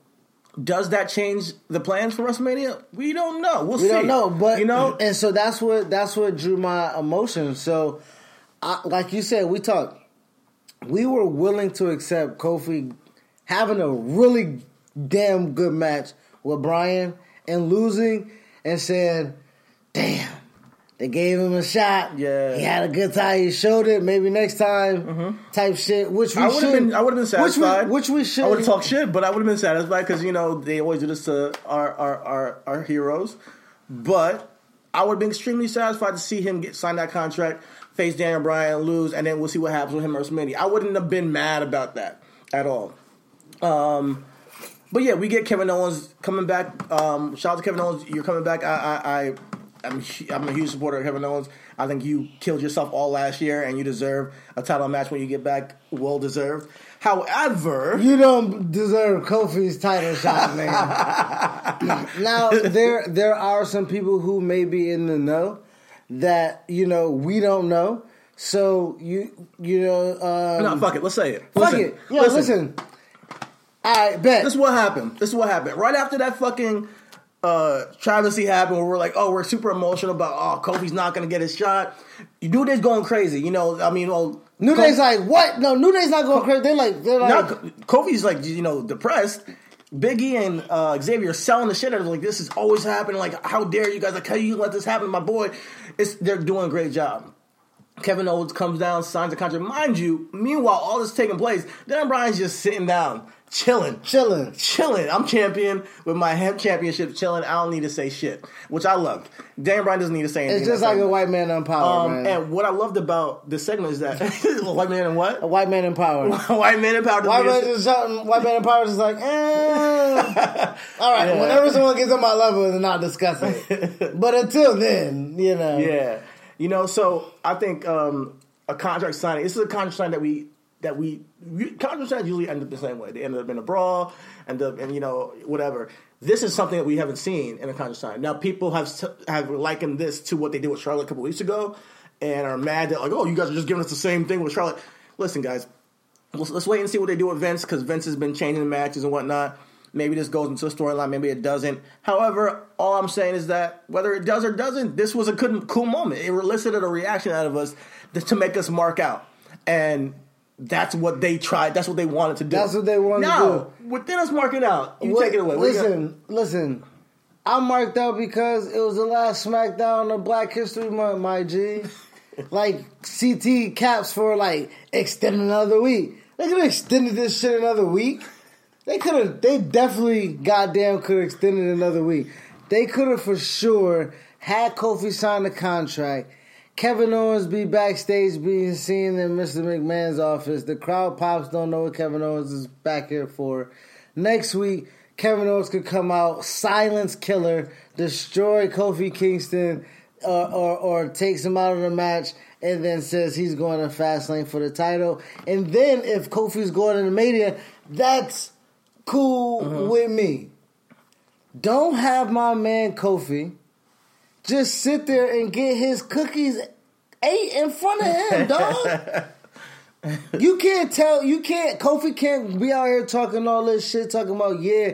does that change the plans for WrestleMania? We don't know. We'll We see. don't know, but you know, and so that's what that's what drew my emotion. So, I, like you said, we talked. We were willing to accept Kofi having a really damn good match with Bryan and losing, and said, "Damn, they gave him a shot. Yeah. he had a good time. He showed it. Maybe next time, type shit. Which we I would have should. been. I would have been satisfied. Which we, which we should. I would have talked shit, but I would have been satisfied because you know they always do this to our our our, our heroes. But I would have been extremely satisfied to see him get sign that contract, face Daniel Bryan, lose, and then we'll see what happens with him or Smitty. I wouldn't have been mad about that at all. Um, but yeah, we get Kevin Owens coming back. Um, shout out to Kevin Owens, you're coming back. I, I, I I'm, I'm a huge supporter of Kevin Owens. I think you killed yourself all last year, and you deserve a title match when you get back. Well deserved. However, You don't deserve Kofi's title shot, man. *laughs* now there there are some people who may be in the know that you know we don't know. So you you know um, no, fuck it. Let's say it. fuck Listen, it. Yeah, listen. I bet. This is what happened. This is what happened. Right after that fucking uh, travesty happened, where we're like, oh, we're super emotional about, oh, Kofi's not gonna get his shot. You New Day's going crazy. You know, I mean, well, New Ko- Day's like what? No, New Day's not going crazy. They're like they're like Now, Kofi's like, you know, depressed. Biggie and uh, Xavier are selling the shit out of. Like, this is always happening. Like, how dare you guys? Like, how you let this happen to my boy? It's They're doing a great job. Kevin Owens comes down, signs a contract. Mind you, meanwhile, all this taking place, then Bryan's just sitting down, chilling. chilling. Chilling. I'm champion with my hemp championship chilling. I don't need to say shit, which I loved. Dan Bryan doesn't need to say anything. It's just like a white man in power, Um, man. and what I loved about the segment is that *laughs* white man and what? a white man in power. *laughs* white man in power. White man just shouting, white man in power is like, eh. *laughs* All right, Yeah. whenever someone gets on my level, then I'll discuss it. but until then, you know. Yeah, you know. So I think um, a contract signing. This is a contract signing that we that we, we signings usually end up the same way. They end up in a brawl, end up and you know whatever. This is something that we haven't seen in a contract signing. Now people have have likened this to what they did with Charlotte a couple weeks ago, and are mad that like, oh, you guys are just giving us the same thing with Charlotte. Listen, guys, let's, let's wait and see what they do with Vince because Vince has been changing the matches and whatnot. Maybe this goes into a storyline, maybe it doesn't. However, all I'm saying is that whether it does or doesn't, this was a good, cool moment. It elicited a reaction out of us to make us mark out, and that's what they tried. That's what they wanted to do. That's what they wanted to do. now, within us marking out, you What- take it away. What? Listen, listen. I marked out because it was the last SmackDown of Black History Month, my G. *laughs* like CT caps for like extend another week. They could have extended this shit another week. They could have. They definitely, goddamn, could have extended another week. They could have for sure had Kofi sign the contract. Kevin Owens be backstage being seen in Mr. McMahon's office. The crowd pops don't know what Kevin Owens is back here for. Next week, Kevin Owens could come out, silence killer, destroy Kofi Kingston, or, or, or takes him out of the match, and then says he's going to Fastlane for the title. And then if Kofi's going to the Mania, that's cool uh-huh. with me. Don't have my man Kofi just sit there and get his cookies ate in front of him, *laughs* dog. you can't tell, you can't, Kofi can't be out here talking all this shit, talking about, yeah,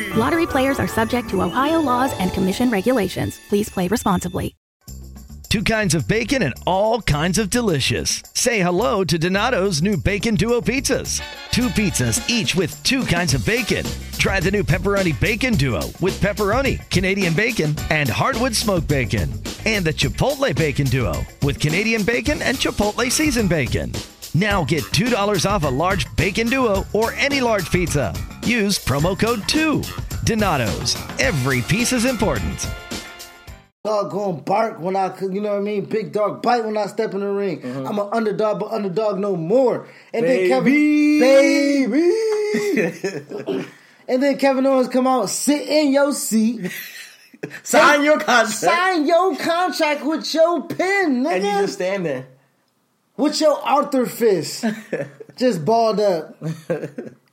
Lottery players are subject to Ohio laws and commission regulations. Please play responsibly. two kinds of bacon, and all kinds of delicious. Say hello to Donato's new Bacon Duo pizzas. Two pizzas, each with two kinds of bacon. Try the new Pepperoni Bacon Duo with pepperoni, Canadian bacon, and hardwood smoked bacon. And the Chipotle Bacon Duo with Canadian bacon and Chipotle seasoned bacon. Now get $2 off a large bacon duo or any large pizza. Use promo code 2. Donato's. Every piece is important. dog gonna bark when I, you know what I mean? Big dog bite when I step in the ring. Mm-hmm. I'm an underdog, but underdog no more. And Baby. then Kevin, baby. and then Kevin Owens come out, sit in your seat, *laughs* Sign your contract. sign your contract with your pen, nigga, and you just stand there. with your Arthur fist, *laughs* just balled up. *laughs*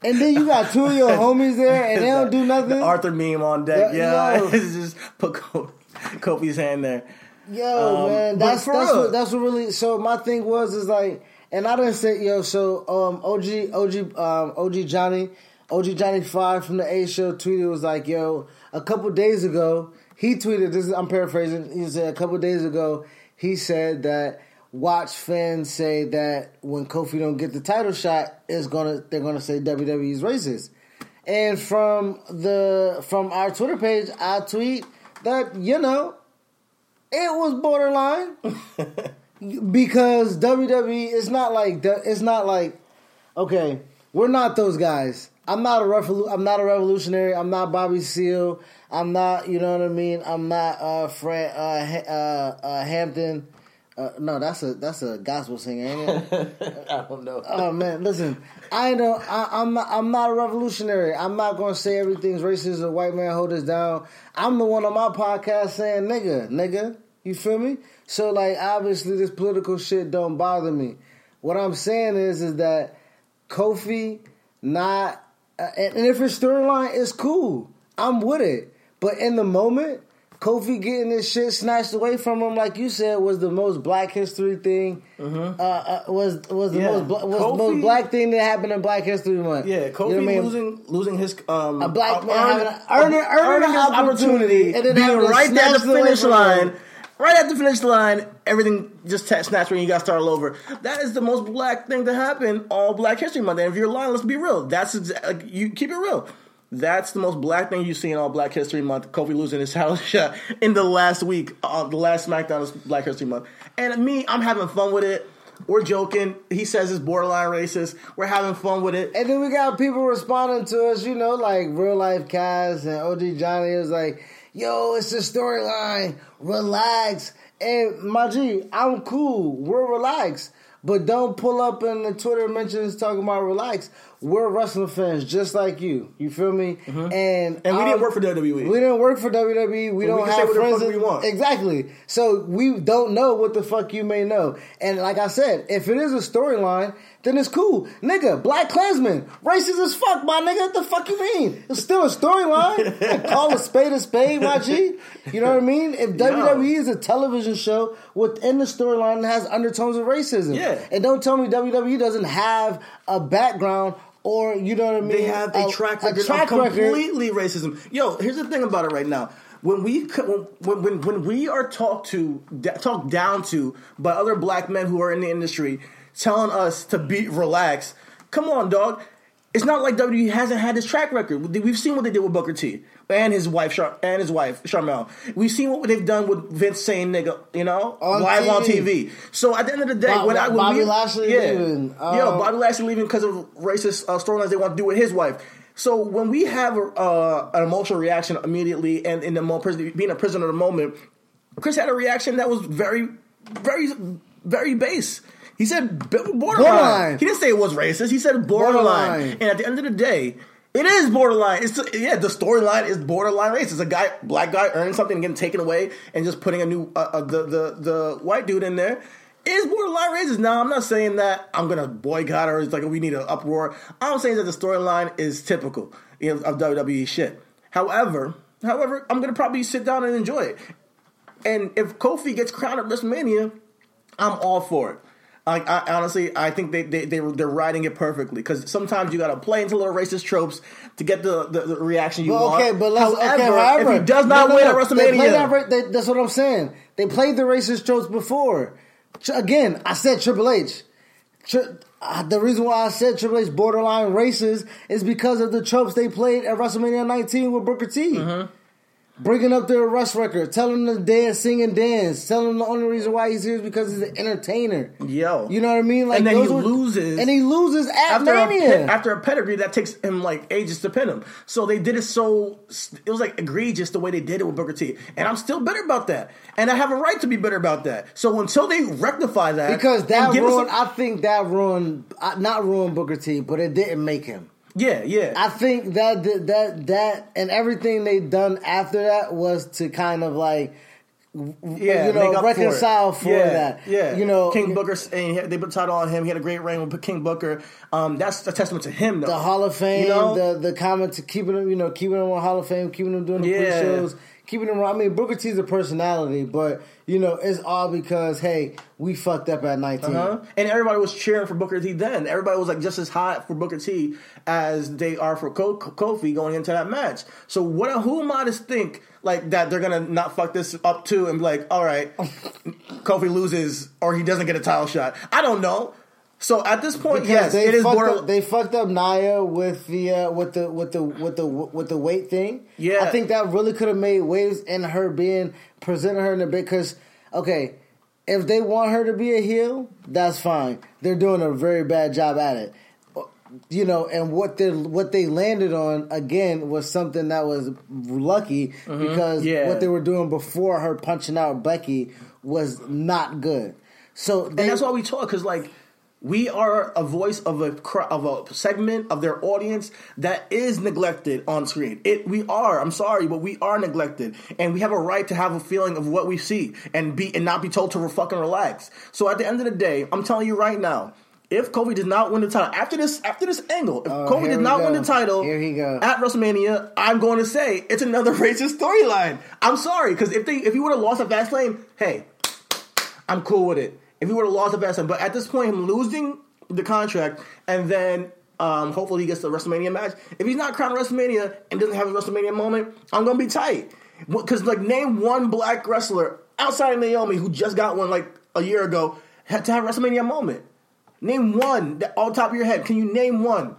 And then you got two of your *laughs* homies there, and they don't do nothing. The Arthur meme on deck. Yeah, Yeah, *laughs* it's just put Ko- Kofi's hand there. Yo, Um, man, that's that's real. what that's what really. So my thing was is like, and I didn't say yo. So um, OG OG um, OG Johnny OG Johnny Five from the A Show tweeted was like, yo, a couple days ago he tweeted. This is I'm paraphrasing. He said a couple days ago he said that watch fans say that when Kofi don't get the title shot, is gonna they're gonna say WWE's racist. And from the from our Twitter page, I tweet that you know it was borderline *laughs* because WWE is not like it's not like okay, we're not those guys. I'm not a revolu- I'm not a revolutionary. I'm not Bobby Seale. I'm not you know what I mean. I'm not uh Fran uh, uh, uh Hampton. Uh, no, that's a that's a gospel singer, ain't it? *laughs* I don't know. Oh man, listen, I know I, I'm not, I'm not a revolutionary. I'm not going to say everything's racist or white man hold us down. I'm the one on my podcast saying nigga, nigga. You feel me? So like, obviously, this political shit don't bother me. What I'm saying is, is that Kofi not, uh, and, and if his storyline is cool, I'm with it. But in the moment, Kofi getting this shit snatched away from him, like you said, was the most Black History thing. Uh, uh, was was the Yeah. most bla- was the most black thing that happened in Black History Month. Yeah, You Kofi know I mean? losing losing his um A black man earn- having earning- earning his an opportunity, and then being right there at the snatch it away finish line. Right at the finish line, everything just t- snatched when you got to start all over. That is the most black thing to happen all Black History Month. And if you're lying, let's be real. That's exa- like, you keep it real. That's the most black thing you see in all Black History Month. Kofi losing his title shot *laughs* in the last week, uh, the last SmackDown is Black History Month. And me, I'm having fun with it. We're joking. He says it's borderline racist. We're having fun with it. And then we got people responding to us, you know, like real life Cass and OG Johnny was like, yo, it's a storyline. Relax. And my G, I'm cool. We're relaxed. But don't pull up in the Twitter mentions talking about relax. We're wrestling fans just like you. You feel me? And Mm-hmm. And we um, didn't work for WWE. We didn't work for WWE. We So don't we have the friends. we want. Exactly. So we don't know what the fuck you may know. And like I said, if it is a storyline, then it's cool. Nigga, Black Klansman, racist as fuck, my nigga. What the fuck you mean? It's still a storyline. *laughs* Call a spade a spade, my G. You know what I mean? If WWE is a television show within the storyline that has undertones of racism. Yeah. And don't tell me WWE doesn't have a background or, you know what I mean? They have a, track record a track of completely racism. Yo, here's the thing about it right now. When we when when when we are talked to talked down to by other black men who are in the industry, telling us to be relaxed. Come on, dog. It's not like WWE hasn't had this track record. We've seen what they did with Booker T and his wife Char- and his wife Sharmell. We've seen what they've done with Vince saying "nigga," you know, On live on TV. TV. So at the end of the day, Bob- when I when Bobby we, Lashley yeah, leaving, um, Bobby Lashley leaving because of racist uh, storylines they want to do with his wife. So when we have a, uh, an emotional reaction immediately, and in the mo- being a prisoner of the moment, Chris had a reaction that was very, very, very base. He said borderline. Borderline. He didn't say it was racist. He said borderline. Borderline. And at the end of the day, it is borderline. It's yeah, the storyline is borderline racist. A guy, black guy, earning something and getting taken away, and just putting a new uh, uh, the the the white dude in there is borderline racist. Now, I'm not saying that I'm gonna boycott or it's like we need an uproar. I'm saying that the storyline is typical you know, of WWE shit. However, however, I'm gonna probably sit down and enjoy it. And if Kofi gets crowned at WrestleMania, I'm all for it. I, I honestly, I think they they, they they're writing it perfectly because sometimes you got to play into little racist tropes to get the, the, the reaction you But want. okay, but let's however, okay. However, if he does not no, no, win no. at They played WrestleMania, that that's what I'm saying. They played the racist tropes before. Again, I said Triple H. Tri- uh, the reason why I said Triple H borderline racist is because of the tropes they played at WrestleMania 19 with Booker T. Mm-hmm. Bringing up their arrest record, telling them to dance, sing and dance, telling them the only reason why he's here is because he's an entertainer. Yo. you know what I mean? Like And then he were- loses. and he loses at after a, Mania. ped- after a pedigree that takes him like ages to pin him. So they did it so it was like egregious the way they did it with Booker T. And I'm still bitter about that. And I have a right to be bitter about that. So until they rectify that, Because that and give us ruined, I think that ruined, uh, not ruined Booker T, but it didn't make him. Yeah, yeah. I think that that that and everything they done after that was to kind of like, yeah, you know, reconcile for, for, yeah, that. Yeah, you know, King Booker, and had- they put the title on him. He had a great reign with King Booker. Um, that's a testament to him, though. the Hall of Fame, You know? the the comment to keeping him, you know, keeping him on Hall of Fame, keeping him doing the Yeah. pre-shows, keeping him. I mean, Booker T's a personality, but you know, it's all because hey, we fucked up at 19 Uh-huh. And everybody was cheering for Booker T then. Everybody was like just as hot for Booker T as they are for Ko- Kofi going into that match. So what? Who am I to think like that they're gonna not fuck this up too and be like, all right, *laughs* Kofi loses or he doesn't get a title shot? I don't know. So at this point, Because yes, they it is up, they fucked up Nia with the uh, with the with the with the with the weight thing. Yeah. I think that really could have made waves in her being presenting her in a bit because okay, if they want her to be a heel, that's fine. They're doing a very bad job at it. You know, and what they what they landed on again was something that was lucky because Mm-hmm. Yeah. what they were doing before her punching out Becky was not good. So they, and that's why we talk because like we are a voice of a of a segment of their audience that is neglected on screen. It we are. I'm sorry, but we are neglected, and we have a right to have a feeling of what we see and be and not be told to fucking relax. So at the end of the day, I'm telling you right now. If Kofi does not win the title after this after this angle, if Oh, here does not go. win the title Here he go. at WrestleMania, I'm going to say it's another *laughs* racist storyline. I'm sorry because if they if he would have lost at Fastlane, hey, I'm cool with it. If he would have lost the best, but at this point, him losing the contract and then um, hopefully he gets the WrestleMania match. If he's not crowned WrestleMania and doesn't have a WrestleMania moment, I'm gonna be tight. Because like, name one black wrestler outside of Naomi who just got one like a year ago had to have a WrestleMania moment. Name one that on top of your head. Can you name one?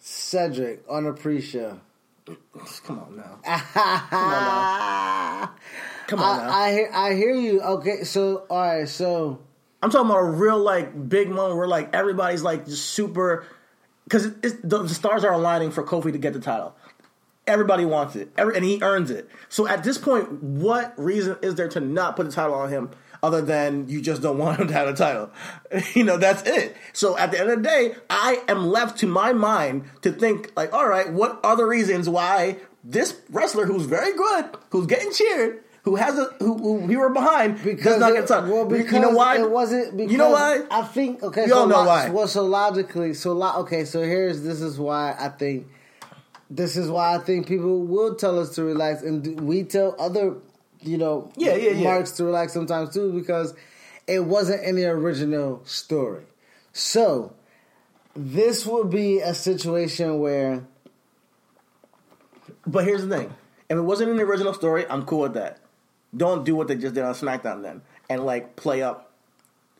Cedric *sniffs* on a pre-show. *laughs* Come on now. Come on now. Come on now. I, I hear I hear you. Okay, so all right, so I'm talking about a real like big moment where like everybody's like just super because the, the stars are aligning for Kofi to get the title. Everybody wants it, Every, and he earns it. So at this point, what reason is there to not put the title on him other than you just don't *laughs* want him to have a title? *laughs* you know, that's it. So at the end of the day, I am left to my mind to think like, all right, what are the reasons why this wrestler who's very good, who's getting cheered, who has a who, who we were behind, does not get a? Well, because you know why? it wasn't. Because you know why? I think okay. We so all know lo- why. Well, so logically, so lo- okay. So here's this is why I think this is why I think people will tell us to relax, and we tell other you know Yeah, yeah, yeah. marks to relax sometimes too because it wasn't in the original story. So this would be a situation where But here's the thing: if it wasn't in the original story, I'm cool with that. Don't do what they just did on SmackDown then, and like play up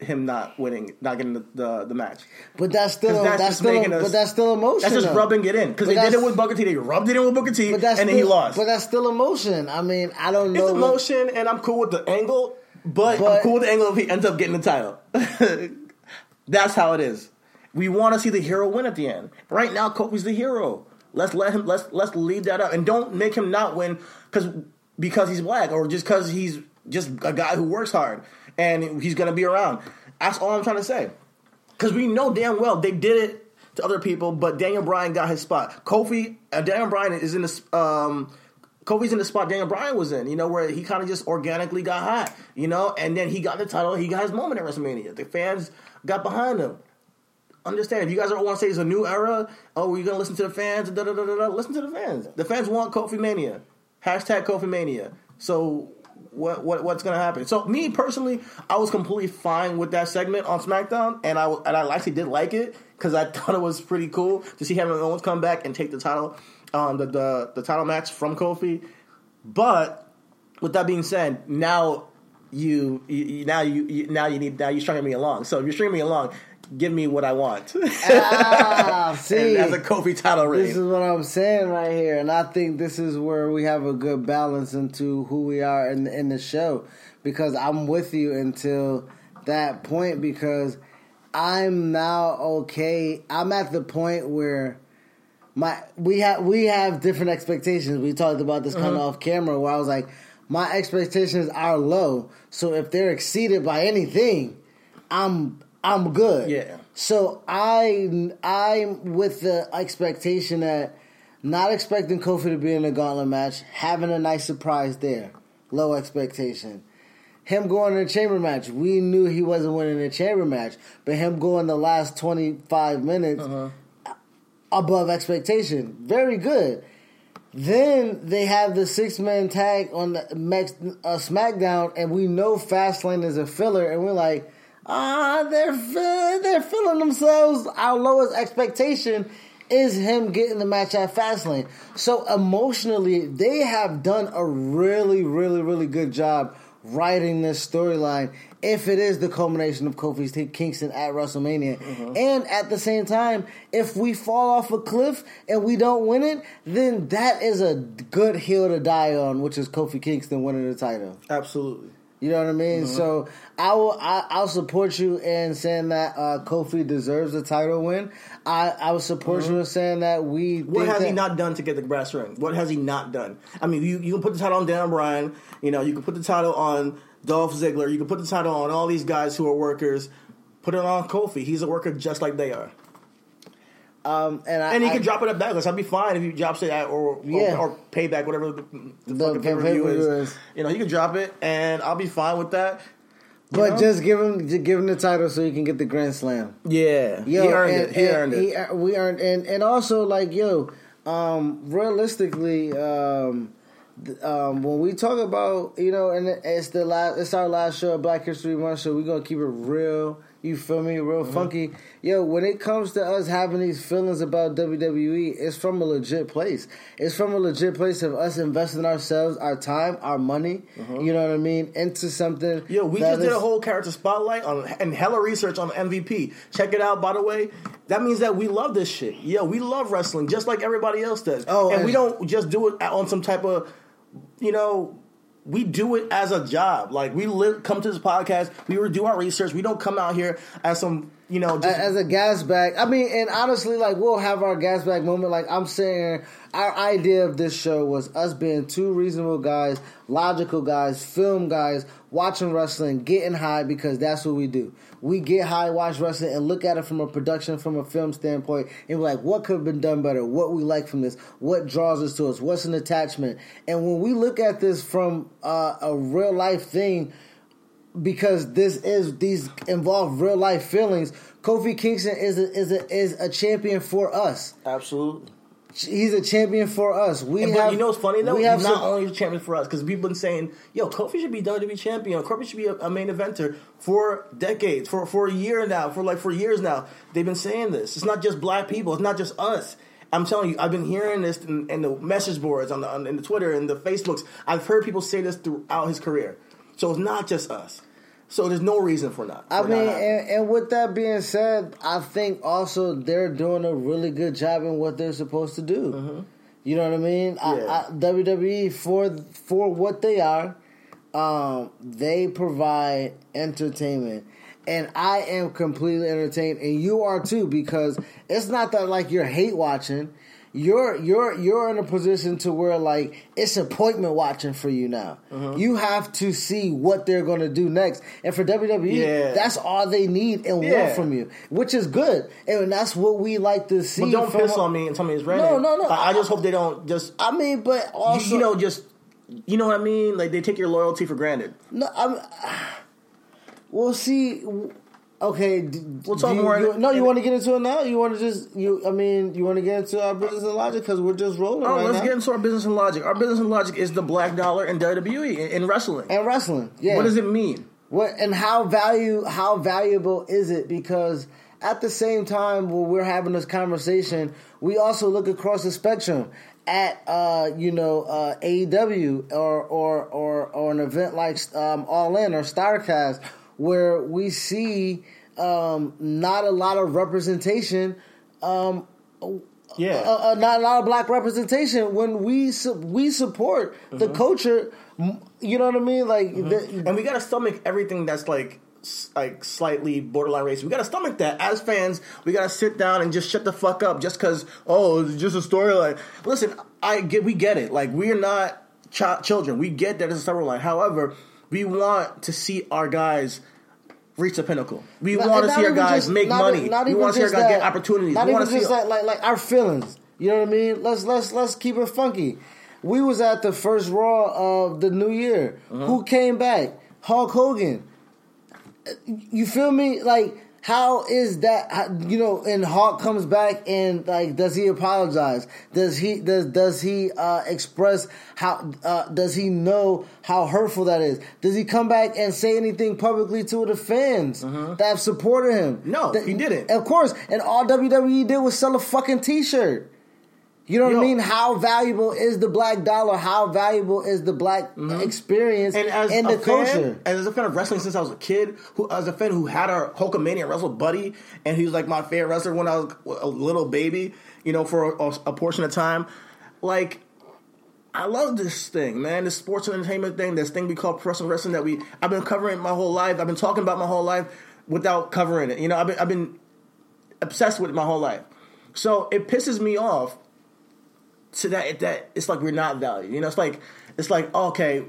him not winning, not getting the the, the match. But that's still that's that's, still making us- but that's still emotion. That's just though. rubbing it in because they did it with Booker T. They rubbed it in with Booker T, But and that's then he lost. But that's still emotion. I mean, I don't know. it's emotion, and I'm cool with the angle. But, I'm cool with the angle if he ends up getting the title. *laughs* that's how it is. We want to see the hero win at the end. Right now, Kofi's the hero. Let's let him. Let's let's leave that up, and don't make him not win because because he's black or just because he's just a guy who works hard and he's gonna be around. That's all I'm trying to say. Because we know damn well they did it to other people, but Daniel Bryan got his spot. Kofi, uh, Daniel Bryan is in this. Um, Kofi's in the spot Daniel Bryan was in, you know, where he kind of just organically got hot, you know, and then he got the title. He got his moment at WrestleMania. The fans got behind him. Understand if you guys don't want to say it's a new era. Oh, you're gonna listen to the fans. Da, da, da, da. Listen to the fans. The fans want Kofi Mania. Hashtag Kofi Mania. So what, what what's gonna happen. So me personally, I was completely fine with that segment on SmackDown, and I and I actually did like it because I *laughs* thought it was pretty cool to see Kevin Owens come back and take the title, um, the the, the title match from Kofi. But with that being said, now you, you now you, you now you need now you're stringing me along. So if you're stringing me along, give me what I want. *laughs* Ah, see, as a Kofi title this is what I'm saying right here, and I think this is where we have a good balance into who we are in in the show. Because I'm with you until that point. Because I'm now okay. I'm at the point where my we have we have different expectations. We talked about this kind of off camera where I was like, my expectations are low. So if they're exceeded by anything, I'm I'm good. Yeah. So I I'm with the expectation that not expecting Kofi to be in a gauntlet match, having a nice surprise there. Low expectation. Him going in a chamber match, we knew he wasn't winning a chamber match, but him going the last 25 minutes above expectation. Very good. Then they have the six man tag on the Mex- uh, SmackDown, and we know Fastlane is a filler, and we're like, ah, they're they're filling themselves. Our lowest expectation is him getting the match at Fastlane. So emotionally, they have done a really, really, really good job writing this storyline. If it is the culmination of Kofi T- Kingston at WrestleMania, and at the same time, if we fall off a cliff and we don't win it, then that is a good hill to die on, which is Kofi Kingston winning the title. Absolutely. You know what I mean? So I will. I, I'll support you in saying that uh, Kofi deserves a title win. I, I will support you in saying that we. What has he not done to get the brass ring? What has he not done? I mean, you, you can put the title on Dan Bryan. You know, you can put the title on Dolph Ziggler. You can put the title on all these guys who are workers. Put it on Kofi. He's a worker just like they are. Um, and I, And he I- can drop it at Backlash. I'd be fine if he drops it at or or, Yeah. or payback, whatever the, the, The fucking pay per pay-per-view is. is. You know, he can drop it, and I'll be fine with that. But know? just give him, just give him the title so he can get the Grand Slam. yeah, Yo, he earned and- it. He and earned he- it. we earned, and and also like yo, um, realistically, um, um, when we talk about you know, and it's the last, it's our last show Black History Month, so we're gonna keep it real. You feel me? Real Mm-hmm. funky. Yo, when it comes to us having these feelings about WWE, it's from a legit place. It's from a legit place of us investing ourselves, our time, our money. You know what I mean, into something. Mm-hmm. Yo, we just did a whole character spotlight on and hella research on MVP. Check it out, by the way. That means that we love this shit. Yo, we love wrestling just like everybody else does. Oh, and, and- we don't just do it on some type of, you know, we do it as a job. Like we live, come to this podcast, we do our research. We don't come out here as some, you know, just as a gas bag. I mean, and honestly, like we'll have our gas bag moment. Like I'm saying, our idea of this show was us being two reasonable guys, logical guys, film guys, watching wrestling, getting high because that's what we do. We get high, watch wrestling, and look at it from a production, from a film standpoint, and we're like, what could have been done better? What we like from this? What draws us to us? What's an attachment? And when we look at this from uh, a real life thing, because this is these involve real life feelings. Kofi Kingston is a, is a is a champion for us. absolutely. He's a champion for us. We And, have. you know what's funny though? We have not only a champion for us because we've been saying, "Yo, Kofi should be WWE champion. Kofi should be a, a main eventer for decades, for for a year now, for like for years now." They've been saying this. It's not just black people. It's not just us. I'm telling you, I've been hearing this in, in the message boards, on the on, in the Twitter, and the Facebooks. I've heard people say this throughout his career. So it's not just us. So there's no reason for not. I mean, and, and with that being said, I think also they're doing a really good job in what they're supposed to do. You know what I mean? I, I, WWE for for what they are, um, they provide entertainment. And I am completely entertained, and you are too, because it's not that like you're hate watching. You're you're you're in a position to where like it's appointment watching for you now. Mm-hmm. You have to see what they're going to do next, and for WWE, Yeah. that's all they need and Yeah. want from you, which is good, and that's what we like to see. but don't piss on me and tell me it's raining. No, no, no. I, I just hope they don't just I mean, but you- also you, know, just you know what I mean. Like they take your loyalty for granted. No, I'm. Well, see, Okay, d- We'll talk you- more you- in- no, you want to get into it now? You want to just you? I mean, you want to get into our business and logic because we're just rolling Oh, right let's now. get into our business and logic. Our business and logic is the black dollar in WWE in, in wrestling. and wrestling. Yeah. What does it mean? What and how value how valuable is it? Because at the same time when we're having this conversation, we also look across the spectrum at uh, you know uh, AEW or or or or an event like um, All In or Starrcast where we see um, not a lot of representation. Um, Yeah. uh, uh, not a lot of black representation when we su- we support Mm-hmm. the culture. You know what I mean? Like the, and we got to stomach everything that's like like slightly borderline racist. We got to stomach that as fans. We got to sit down and just shut the fuck up just because oh it's just a storyline. Listen, I get we get it. Like we're not ch- children. We get that it's a storyline. However, we want to see our guys. Reach the pinnacle. We Not- want to see our guys just- make not money. Not we want to see our guys get opportunities. Not we even want to see just that, like like our feelings. You know what I mean? Let's let's let's keep it funky. We was at the first Raw of the new year. Uh-huh. Who came back? Hulk Hogan. You feel me? Like how is that? You know, and Hawk comes back and like, does he apologize? Does he does does he uh, express how? Uh, does he know how hurtful that is? Does he come back and say anything publicly to the fans that have supported him? No, That- he didn't. Of course, and all WWE did was sell a fucking T-shirt. You know what Yo. I mean? How valuable is the black dollar? How valuable is the black experience Mm-hmm. And as in a the fan, culture? and as a fan of wrestling since I was a kid, who as a fan who had a Hulkamania wrestle buddy, and he was like my favorite wrestler when I was a little baby, you know, for a, a portion of time. Like, I love this thing, man. This sports and entertainment thing, this thing we call professional wrestling that we I've been covering my whole life. I've been talking about my whole life without covering it. You know, I've been I've been obsessed with it my whole life. So it pisses me off to that that it's like we're not valued. You know, it's like it's like oh, okay,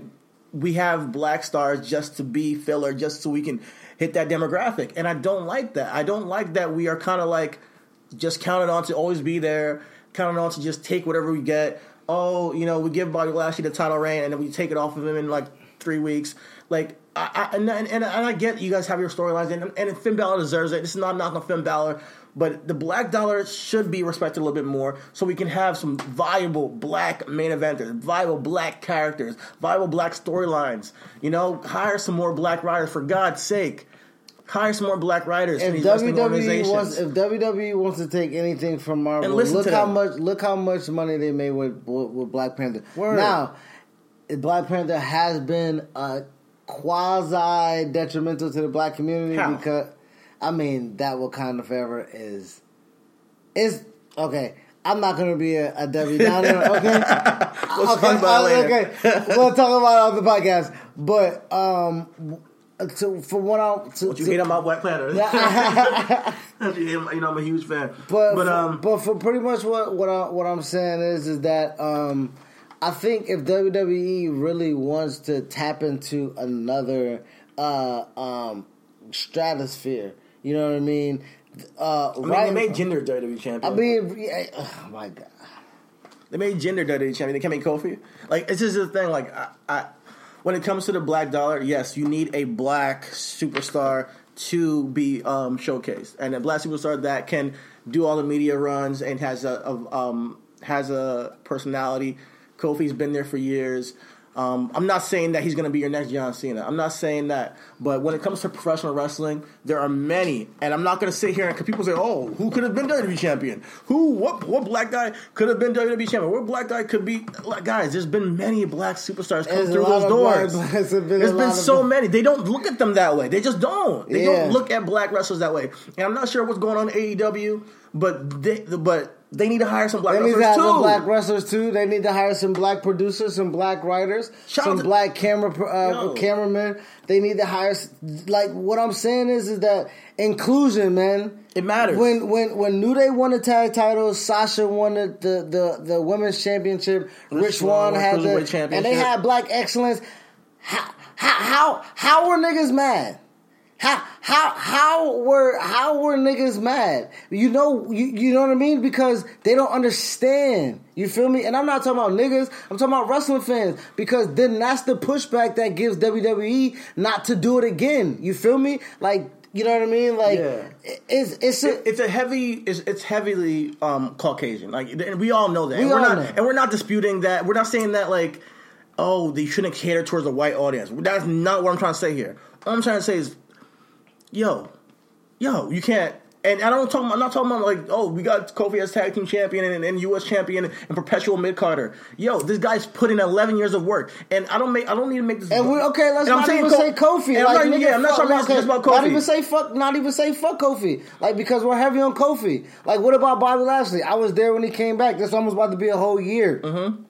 we have black stars just to be filler, just so we can hit that demographic, and I don't like that. I don't like that we are kind of like just counted on to always be there, counted on to just take whatever we get. Oh, you know, we give Bobby Lashley the title reign, and then we take it off of him in like three weeks. Like, I, I and, and, and I get you guys have your storylines, and, and Finn Balor deserves it. This is not knocking Finn Balor, but the black dollar should be respected a little bit more, so we can have some viable black main eventers, viable black characters, viable black storylines. You know, hire some more black writers for God's sake. Hire some more black writers if WWE wants if WWE wants to take anything from Marvel, look how them. much look how much money they made with with, with Black Panther. Word. Now, Black Panther has been uh, quasi detrimental to the black community How? because I mean that Wakanda Forever is is okay. I'm not gonna be a, a Debbie *laughs* Downer, okay? Let's okay, talk about uh, later. okay. we'll talk about it on the podcast. But um, to, for what I to, Don't you to- hate on my Black Panther? *laughs* you, you know, I'm a huge fan. But but for, um, but for pretty much what what I, what I'm saying is is that um, I think if WWE really wants to tap into another uh, um, stratosphere, you know what I mean? Uh, I mean, right? they made Jinder WWE champion. I mean, yeah, oh my god. They made Jinder WWE champion. They can't make Kofi. Like it's just the thing. Like I, I, when it comes to the black dollar, yes, you need a black superstar to be um, showcased, and a black superstar that can do all the media runs and has a, a um, has a personality. Kofi's been there for years. Um, I'm not saying that he's going to be your next John Cena. I'm not saying that. But when it comes to professional wrestling, there are many, and I'm not going to sit here and people say, "Oh, who could have been WWE champion? Who? What? What black guy could have been WWE champion? What black guy could be?" Like, guys, there's been many black superstars come There's through those doors. been *laughs* There's been so many. They don't look at them that way. They just don't. They Yeah. don't look at black wrestlers that way. And I'm not sure what's going on in AEW, but they, but they need to hire some black They need to wrestlers have too. some black wrestlers too. They need to hire some black producers, some black writers, Shout some to- black camera uh, cameramen. They need to hire. Like what I'm saying is, is that inclusion, man. It matters. When when when New Day won the tag titles, Sasha won the the the, the women's championship. Rich Rich Swann had the and they had black excellence. How how how, how were niggas mad? How how how were how were niggas mad? You know you, you know what I mean because they don't understand. You feel me? And I'm not talking about niggas. I'm talking about wrestling fans because then that's the pushback that gives WWE not to do it again. You feel me? Like You know what I mean? Like Yeah. it's it's a, It- it's a heavy it's, it's heavily um caucasian like and we all know that We and we're not know. and we're not disputing that we're not saying that like oh they shouldn't cater towards a white audience that's not what i'm trying to say here all i'm trying to say is yo yo you can't and I don't talk. I'm not talking about like, oh, we got Kofi as tag team champion and, and U.S. champion and perpetual mid Carter. Yo, this guy's put in 11 years of work, and I don't make. I don't need to make this. And we okay. Let's not even say Kofi. Like, I'm not, yeah, I'm not fuck- talking about okay, just about Kofi. Not even say fuck. Not even say fuck Kofi. Like because we're heavy on Kofi. Like what about Bobby Lashley? I was there when he came back. That's almost about to be a whole year. Mm-hmm.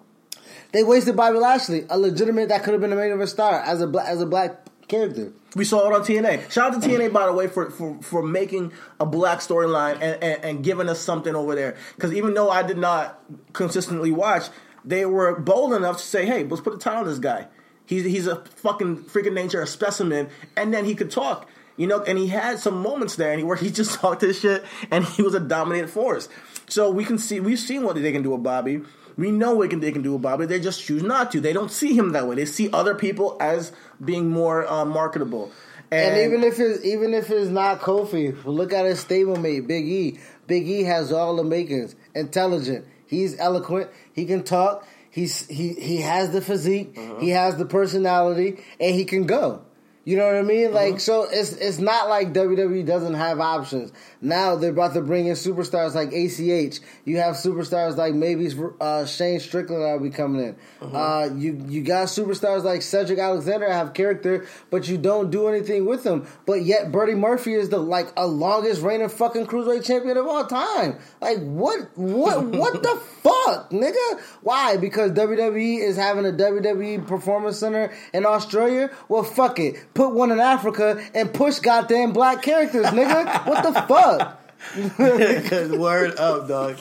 They wasted Bobby Lashley, a legitimate that could have been a main event star as a black as a black character. We saw it on TNA. Shout out to TNA, by the way, for for, for making a black storyline and, and, and giving us something over there. Because even though I did not consistently watch, they were bold enough to say, "Hey, let's put a title on this guy. He's he's a fucking freaking nature, a specimen, and then he could talk." You know, and he had some moments there, where he *laughs* just talked his shit, and he was a dominant force. So we can see, we've seen what they can do with Bobby. We know what can, they can do with Bobby. They just choose not to. They don't see him that way. They see other people as being more uh, marketable. And, even if it's even if it's not Kofi, look at his stablemate, Big E. Big E has all the makings. Intelligent. He's eloquent. He can talk. He's he he has the physique. He has the personality, and he can go. You know what I mean? Like so, it's it's not like WWE doesn't have options. Now they're about to bring in superstars like ACH. You have superstars like maybe uh, Shane Strickland that'll be coming in. Uh, you you got superstars like Cedric Alexander that have character, but you don't do anything with them. But yet Buddy Murphy is the like a longest reigning fucking cruiserweight champion of all time. Like what what *laughs* what the fuck, nigga? Why? Because WWE is having a WWE Performance Center in Australia. Well, fuck it. Put one in Africa and push goddamn black characters, nigga. What the fuck? *laughs* word up, dog.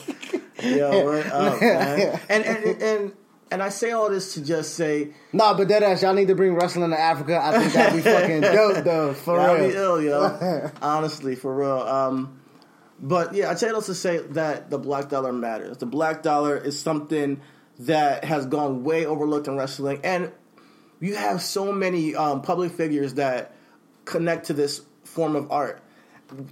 Yo, word up, man. *laughs* And and and and I say all this to just say, Nah, but that ass, y'all need to bring wrestling to Africa. I think that'd be fucking dope, *laughs* though. For that'd real. be ill, yo. Honestly, for real. Um, but yeah, I say this to say that the black dollar matters. The black dollar is something that has gone way overlooked in wrestling, and you have so many um, public figures that connect to this form of art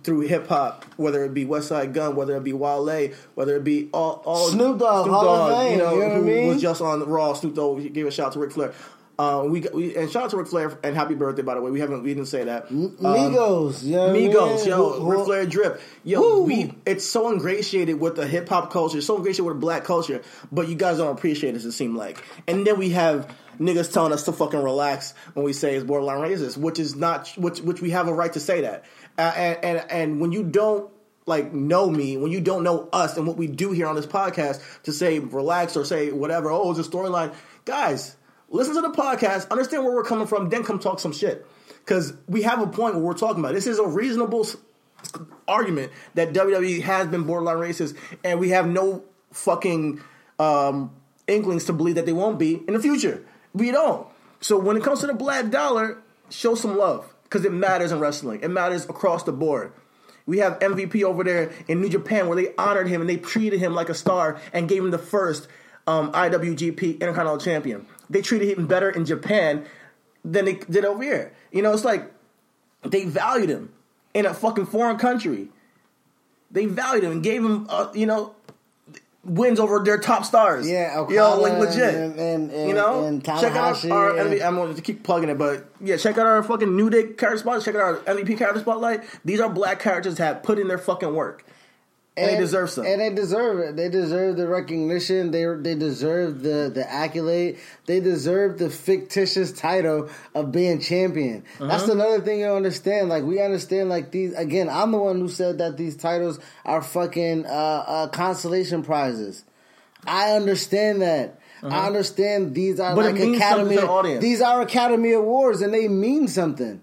through hip hop, whether it be Westside Gunn, whether it be Wale, whether it be all, all Snoop Dogg, of Fame, you know, you know what I who mean? was just on Raw. Snoop Dogg gave a shout out to Ric Flair. Uh, we, we and shout out to Ric Flair and happy birthday by the way. We haven't we didn't say that. Um, Migos, you know what I mean? Migos, yo, Who- who- Ric Flair drip, yo. We it's so ingratiated with the hip hop culture, so ingratiated with black culture, but you guys don't appreciate it. It seem like, and then we have niggas telling us to fucking relax when we say it's borderline racist, which is not which which we have a right to say that, and and and when you don't like know me, when you don't know us and what we do here on this podcast to say relax or say whatever, oh, it's a storyline. Guys, listen to the podcast, understand where we're coming from, then come talk some shit. Because we have a point where we're talking about. This is a reasonable argument that WWE has been borderline racist, and we have no fucking um, inklings to believe that they won't be in the future. We don't. So when it comes to the black dollar, show some love because it matters in wrestling. It matters across the board. We have MVP over there in New Japan where they honored him and they treated him like a star and gave him the first um, IWGP Intercontinental Champion. They treated him better in Japan than they did over here. You know, it's like they valued him in a fucking foreign country. They valued him and gave him, uh, you know, wins over their top stars. Yeah, yo, Okada like legit. and- and- and- you know, and check out our. MVP I'm going to keep plugging it, but yeah, check out our fucking New Day character spotlight. Check out our MVP character spotlight. These are black characters that have put in their fucking work, and, they deserve some. And they deserve it. They deserve the recognition. They they deserve the the accolade. They deserve the fictitious title of being champion. That's Uh-huh. another thing you understand. Like we understand. Like these again. I'm the one who said that these titles are fucking uh, uh, consolation prizes. I understand that. I understand these are Uh-huh. But it like Academy. to the audience. These are Academy Awards, and they mean something.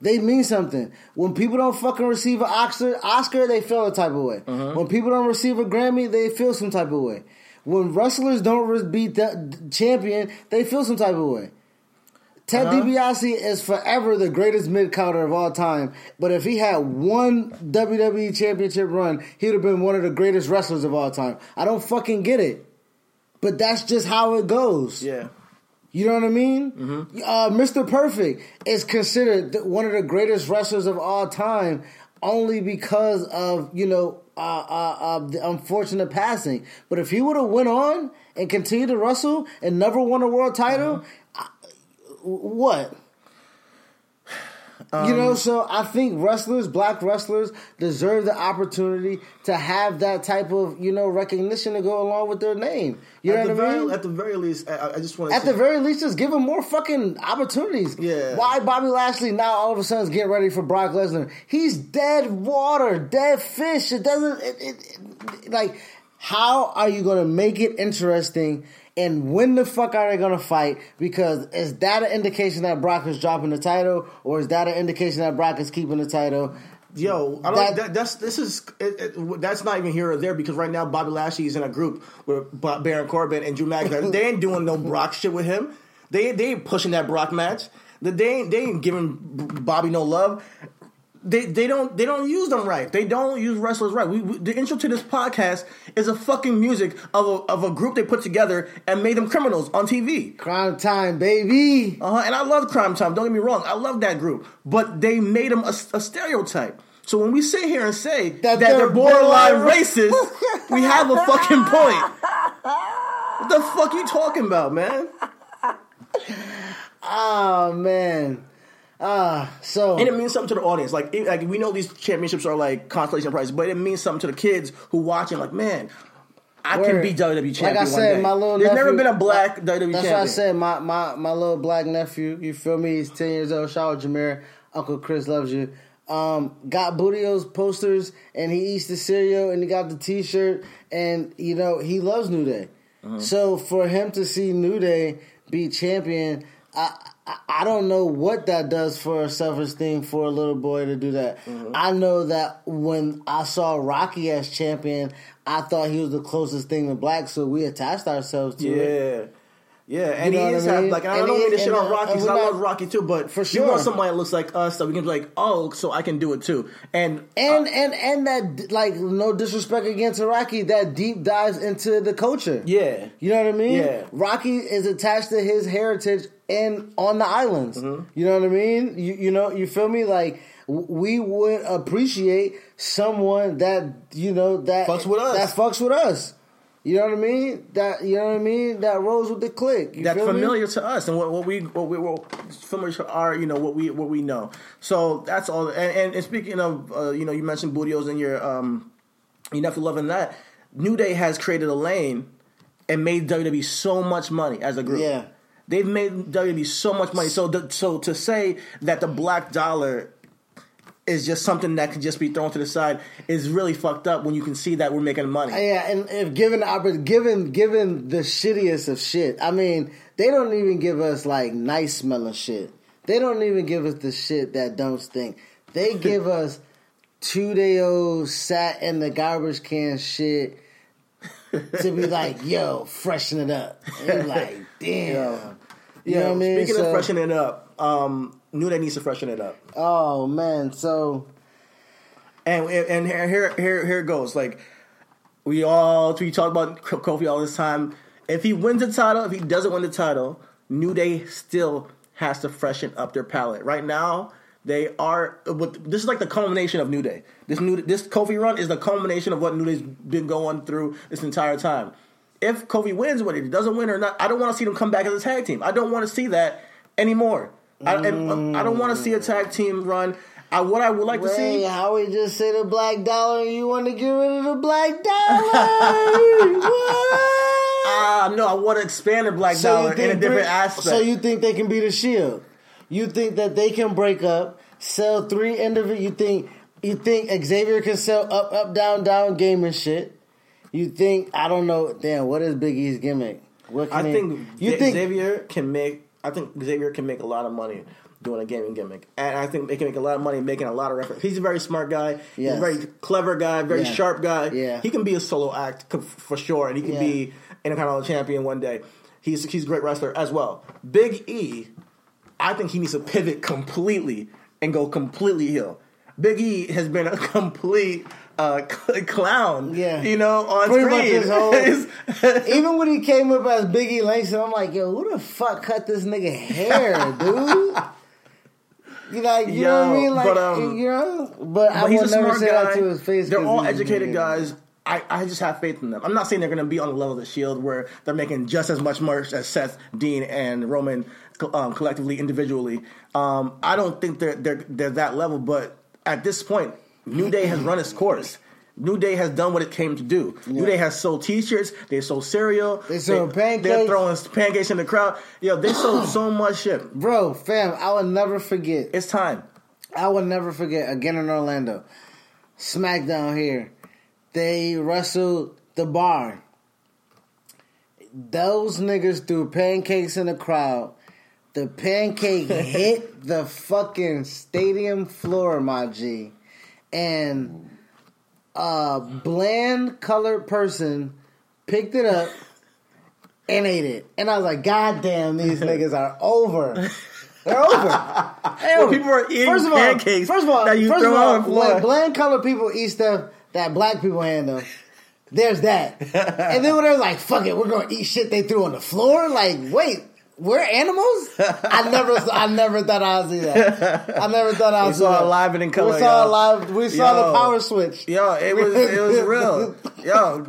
They mean something. When people don't fucking receive an Oscar, Oscar they feel a type of way. Uh-huh. When people don't receive a Grammy, they feel some type of way. When wrestlers don't beat the champion, they feel some type of way. Ted Uh-huh. DiBiase is forever the greatest mid counter of all time. But if he had one WWE championship run, he would have been one of the greatest wrestlers of all time. I don't fucking get it. But that's just how it goes. yeah, You know what I mean? Mm-hmm. Uh, Mr. Perfect is considered one of the greatest wrestlers of all time, only because of you know uh, uh, uh, the unfortunate passing. But if he would have went on and continued to wrestle and never won a world title, Uh-huh. I- what? You know, um, so I think wrestlers, black wrestlers, deserve the opportunity to have that type of you know recognition to go along with their name. You know at, the what I very, mean? at the very least, I, I just want to At the very least, just give him more fucking opportunities. Yeah. Why Bobby Lashley now all of a sudden is getting ready for Brock Lesnar? He's dead water, dead fish. It doesn't. It, it, it- like, how are you going to make it interesting? And when the fuck are they to fight? Because is that an indication that Brock is dropping the title, or is that an indication that Brock is keeping the title? Yo, I don't. That- That, that's this is it, it, that's not even here or there because right now Bobby Lashley is in a group with Baron Corbin and Drew McIntyre. *laughs* they ain't doing no Brock shit with him. They they ain't pushing that Brock match. They ain't, they ain't giving Bobby no love. They they don't they don't use them right. They don't use wrestlers right. We, we, the intro to this podcast is a fucking music of a, of a group they put together and made them criminals on TV. Cryme Tyme, baby. Uh-huh. And I love Cryme Tyme. Don't get me wrong. I love that group. But they made them a, a stereotype. So when we sit here and say that, they're they're borderline borderline racist, *laughs* we have a fucking point. What the fuck you talking about, man? Oh *laughs* man. Ah, so And it means something to the audience. Like, it, like we know these championships are like consolation prizes, but it means something to the kids who watching. Like, man, I can be WWE champion. Like I said, my little There's never been a black WWE That's champion. what I said. My, my my little black nephew, you feel me? He's ten years old. Shout out Jameer. Uncle Chris loves you. Um, got Booty-O's posters and he eats the cereal and he got the T-shirt and you know he loves New Day. Uh-huh. So for him to see New Day be champion, I, I don't know what that does for self esteem for a little boy to do that. Uh-huh. I know that when I saw Rocky as champion, I thought he was the closest thing to black, so we attached ourselves to it. Yeah. Yeah, and You know he is I mean? like, and I And don't mean to shit on uh, Rocky because I love Rocky too, but For sure, you want somebody that looks like us that we can be like, oh, so I can do it too. And And and and that like no disrespect against Rocky, that deep dives into the culture. yeah, You know what I mean? Yeah. Rocky is attached to his heritage and on the islands. Mm-hmm. You know what I mean? You you know, you feel me? Like we would appreciate someone that you know that Fucks with us. That fucks with us. You know what I mean? That you know what I mean? That rolls with the click. You that's feel me? familiar to us and what, what we what we what familiar to our you know what we what we know. So that's all. And, and, and speaking of uh, you know you mentioned Booty-O's and your um you nephew loving that. New Day has created a lane and made WWE so much money as a group. Yeah. They've made WWE so much money. So, the, so to say that the black dollar is just something that can just be thrown to the side is really fucked up when you can see that we're making money. Yeah, and if given the given given the shittiest of shit, I mean, they don't even give us like nice smelling shit. They don't even give us the shit that don't stink. They *laughs* give us two day old sat in the garbage can shit to be like, *laughs* yo, freshen it up. And like, damn. You know what I mean? Speaking So- of freshening it up, um, New Day needs to freshen it up. Oh man, so And and here here here, here it goes. Like we all we talk about Kofi all this time. If he wins the title, if he doesn't win the title, New Day still has to freshen up their palette. Right now, they are. This is like the culmination of New Day. This new this Kofi run is the culmination of what New Day's been going through this entire time. If Kofi wins, whether he doesn't win or not, I don't want to see them come back as a tag team. I don't want to see that anymore. I, and, uh, I don't want to see a tag team run. I, what I would like to see. How we just say the black dollar and you want to get rid of the black *laughs* dollar? what? Ah, no, I want to expand the black dollar in a different aspect. So you think they can be the shield? You think that they can break up, sell three individual? You think you think Xavier can sell up, up, down, down gaming shit? You think I don't know? Damn, what is Big E's gimmick? What can I he- think you Xa- think Xavier can make. I think Xavier can make a lot of money doing a gaming gimmick, and I think they can make a lot of money making a lot of references. He's a very smart guy. He's a very clever guy. Very Yeah. sharp guy. Yeah. he can be a solo act for sure, and he can Yeah. be Intercontinental champion one day. He's he's a great wrestler as well. Big E, I think he needs to pivot completely and go completely heel. Big E has been a *laughs* complete uh, cl- clown. Yeah. you know, on Pretty screen. whole- *laughs* *laughs* Even when he came up as Biggie Langston, I'm like, yo, who the fuck cut this nigga hair, *laughs* dude? You know, you know what I mean? Like, but, um, you know, but, I but he's would a never say guy. that to his face. They're all educated guys. I, I just have faith in them. I'm not saying they're going to be on the level of the Shield where they're making just as much merch as Seth, Dean, and Roman um, collectively, individually. Um, I don't think they're, they're they're that level. But at this point, New Day has run its course. New Day has done what it came to do. New Day has sold T-shirts. They sold cereal. They sold pancakes. They're throwing pancakes in the crowd. Yo, they sold *clears throat* so much shit. Bro, fam, I will never forget. It's time. I will never forget again in Orlando. SmackDown here. They wrestled the bar. Those niggas threw pancakes in the crowd. The pancake *laughs* hit the fucking stadium floor, my G. And a bland colored person picked it up and ate it. And I was like, God damn, these *laughs* niggas are over. They're over. They're over. people are eating first of all, pancakes First of all, that you first throw of all, on the floor. when bland colored people eat stuff that black people hand them, there's that. *laughs* and then when they're like, fuck it, we're gonna eat shit they threw on the floor, like, wait, we're animals? I never I never thought I'd see that. I never thought I'd We see saw that. it live and in color, We saw it live we saw Yo. the power switch. Yo, it was it was *laughs* real. Yo,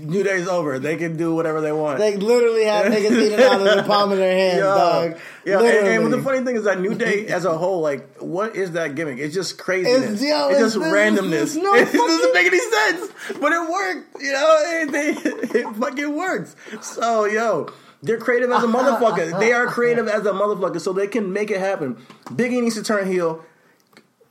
New Day's over. They can do whatever they want. They literally have niggas eating out of the *laughs* palm of their hands, Yo, dog. yo, and, and the funny thing is that New Day as a whole, like, what is that gimmick? It's just craziness. It's- yo, it's, it's- just it's- randomness. it's no *laughs* it doesn't fucking- make any sense, but it worked. You know, it, they, it fucking works. So, yo. They're creative as a *laughs* motherfucker. They are creative as a motherfucker, so they can make it happen. Biggie needs to turn heel.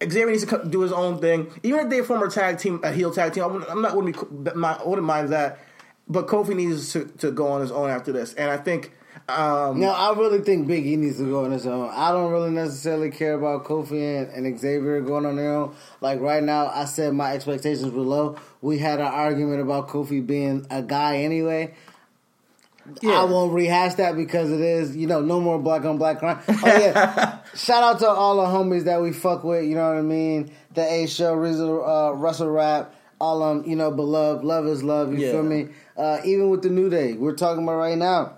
Xavier needs to do his own thing. Even if they form a tag team, a heel tag team, I wouldn't, I'm not wouldn't be, I wouldn't mind that. But Kofi needs to, to go on his own after this, and I think um, No, I really think Big E needs to go on his own. I don't really necessarily care about Kofi and, and Xavier going on their own. Like right now, I said my expectations were low. We had an argument about Kofi being a guy anyway. I won't rehash that because it is, you know, no more black on black crime. Oh yeah, *laughs* shout out to all the homies that we fuck with. You know what I mean? The A Show, uh, Russell Rap, all um, you know, beloved, love is love. You Yeah. feel me? Uh, even with the New Day, we're talking about right now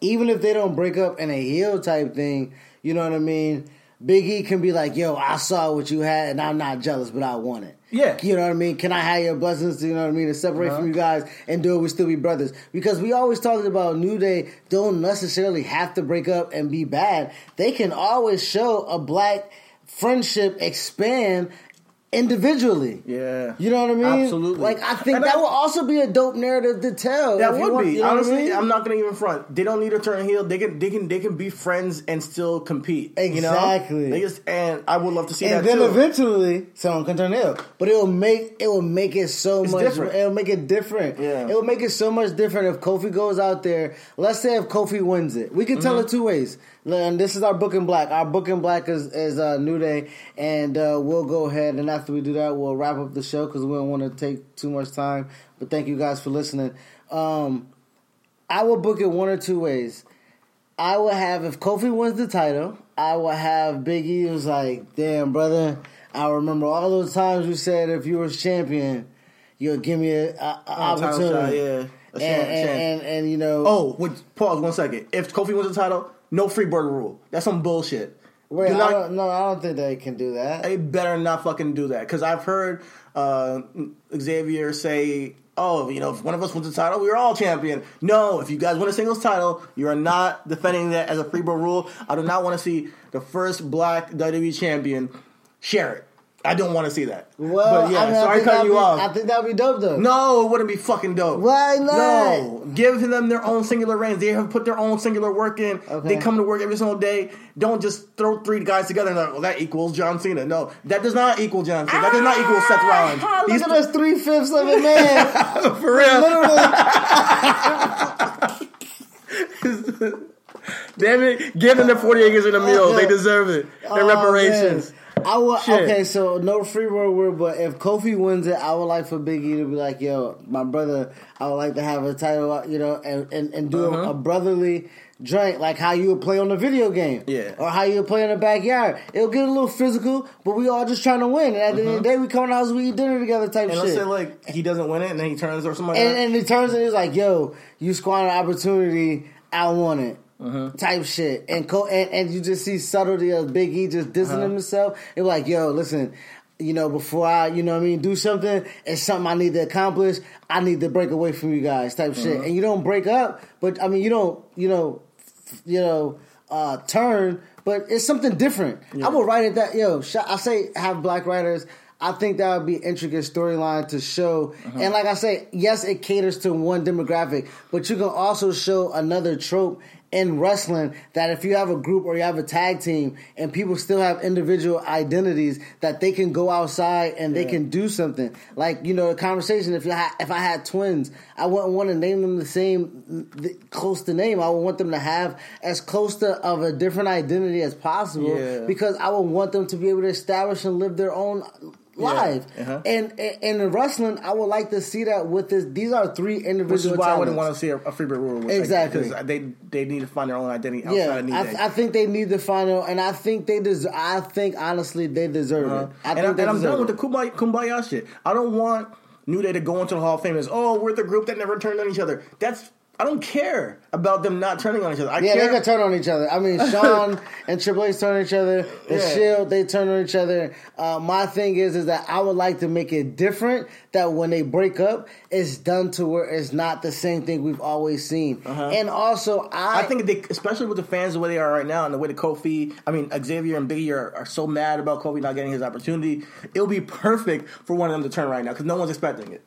even if they don't break up in a heel type thing, you know what I mean? Big E can be like, yo, I saw what you had and I'm not jealous, but I want it. Yeah. You know what I mean? Can I have your blessings, you know what I mean, to separate Uh-huh. from you guys and do it, we still be brothers? Because we always talked about New Day don't necessarily have to break up and be bad. They can always show a black friendship expand individually. Yeah. You know what I mean? Absolutely. Like, I think And that I- will also be a dope narrative to tell. That would want- be you know I honestly. mean? I'm not gonna even front. They don't need to turn heel. They can they can they can be friends and still compete. You know? Exactly. They just and I would love to see and that then too. eventually someone can turn heel. But it will make it will make it so It's much. different. It'll make it different. Yeah. It will make it so much different if Kofi goes out there. Let's say if Kofi wins it, we can tell Mm-hmm. it two ways. And this is our book in black. Our book in black is is uh, New Day, and uh, we'll go ahead and after we do that, we'll wrap up the show because we don't want to take too much time. But thank you guys for listening. Um, I will book it one or two ways. I will have if Kofi wins the title, I will have Big E was like, "Damn, brother, I remember all those times you said if you was champion, you'll give me a, a, a Oh, opportunity." yeah. A and, chance, and, and and you know, Oh, wait, pause one second. If Kofi wins the title, no Freebird rule. That's some bullshit. Wait, Do I not- don't, no, I don't think they can do that. they better not fucking do that because I've heard uh, Xavier say, "Oh, you know, if one of us wins the title, we're all champion." No, if you guys win a singles title, you are not defending that as a free bird rule. I do not want to see the first black WWE champion share it. I don't want to see that. well, but yeah, I mean, sorry cutting that'd you be, off. I think that'd be dope though. No, it wouldn't be fucking dope. Why not? No, give them their own singular reigns. They have put their own singular work in. Okay. They come to work every single day. Don't just throw three guys together and like, well, that equals John Cena. No, that does not equal John Cena. That does not equal Seth Rollins. Ah, look These at us, three fifths of a man. *laughs* for real. Literally, *laughs* Damn it, give them the forty acres and a meal. They deserve it. Their Oh, reparations. man. I would Shit. okay, so no free world word, but if Kofi wins it, I would like for Big E to be like, "Yo, my brother, I would like to have a title, you know, and and, and do Uh-huh. a, brotherly joint like how you would play on a video game, Yeah. or how you would play in the backyard. It'll get a little physical, but we all just trying to win. And at the end of the day, we come in the house, we eat dinner together, type. And shit. let's say like he doesn't win it, and then he turns or something like and, and he turns and he's like, "Yo, you squandered an opportunity. I want it." Mm-hmm. Type shit, and, co- and and you just see subtlety of Big E just dissing Uh-huh. himself. It's like, yo, listen, you know, before I, you know, what I mean, do something, it's something I need to accomplish. I need to break away from you guys, type Uh-huh. shit. And you don't break up, but I mean, you don't, you know, f- you know, uh, turn, but it's something different. I would write it that, yo, sh- I say have black writers. I think that would be intricate storyline to show. Uh-huh. And like I say, yes, it caters to one demographic, but you can also show another trope in wrestling that if you have a group or you have a tag team and people still have individual identities that they can go outside and they can do something. Like you know the conversation if you ha- if I had twins I wouldn't want to name them the same the, close to name. I would want them to have as close to of a different identity as possible Yeah. because I would want them to be able to establish and live their own life uh-huh. and, and and in wrestling I would like to see that with this these are three individual Which is why I wouldn't want to see a, a Freebird rule with, Exactly. because they they need to find their own identity outside Yeah, of New I, Day. I think they need to the final, and I think they deserve. I think honestly, they deserve it. I and, think I, I'm done with the kumbaya, kumbaya shit. I don't want New Day to go into the Hall of Fame as, oh, we're the group that never turned on each other. That's I don't care about them not turning on each other. I Yeah, care. they can turn on each other. I mean, *laughs* Shawn and Triple H turn on each other. The Yeah. Shield, they turn on each other. Uh, my thing is, is that I would like to make it different. That when they break up, it's done to where it's not the same thing we've always seen. And also, I, Uh-huh. I think they, especially with the fans the way they are right now, and the way the Kofi, I mean Xavier and Biggie are, are so mad about Kofi not getting his opportunity. It'll be perfect for one of them to turn right now because no one's expecting it.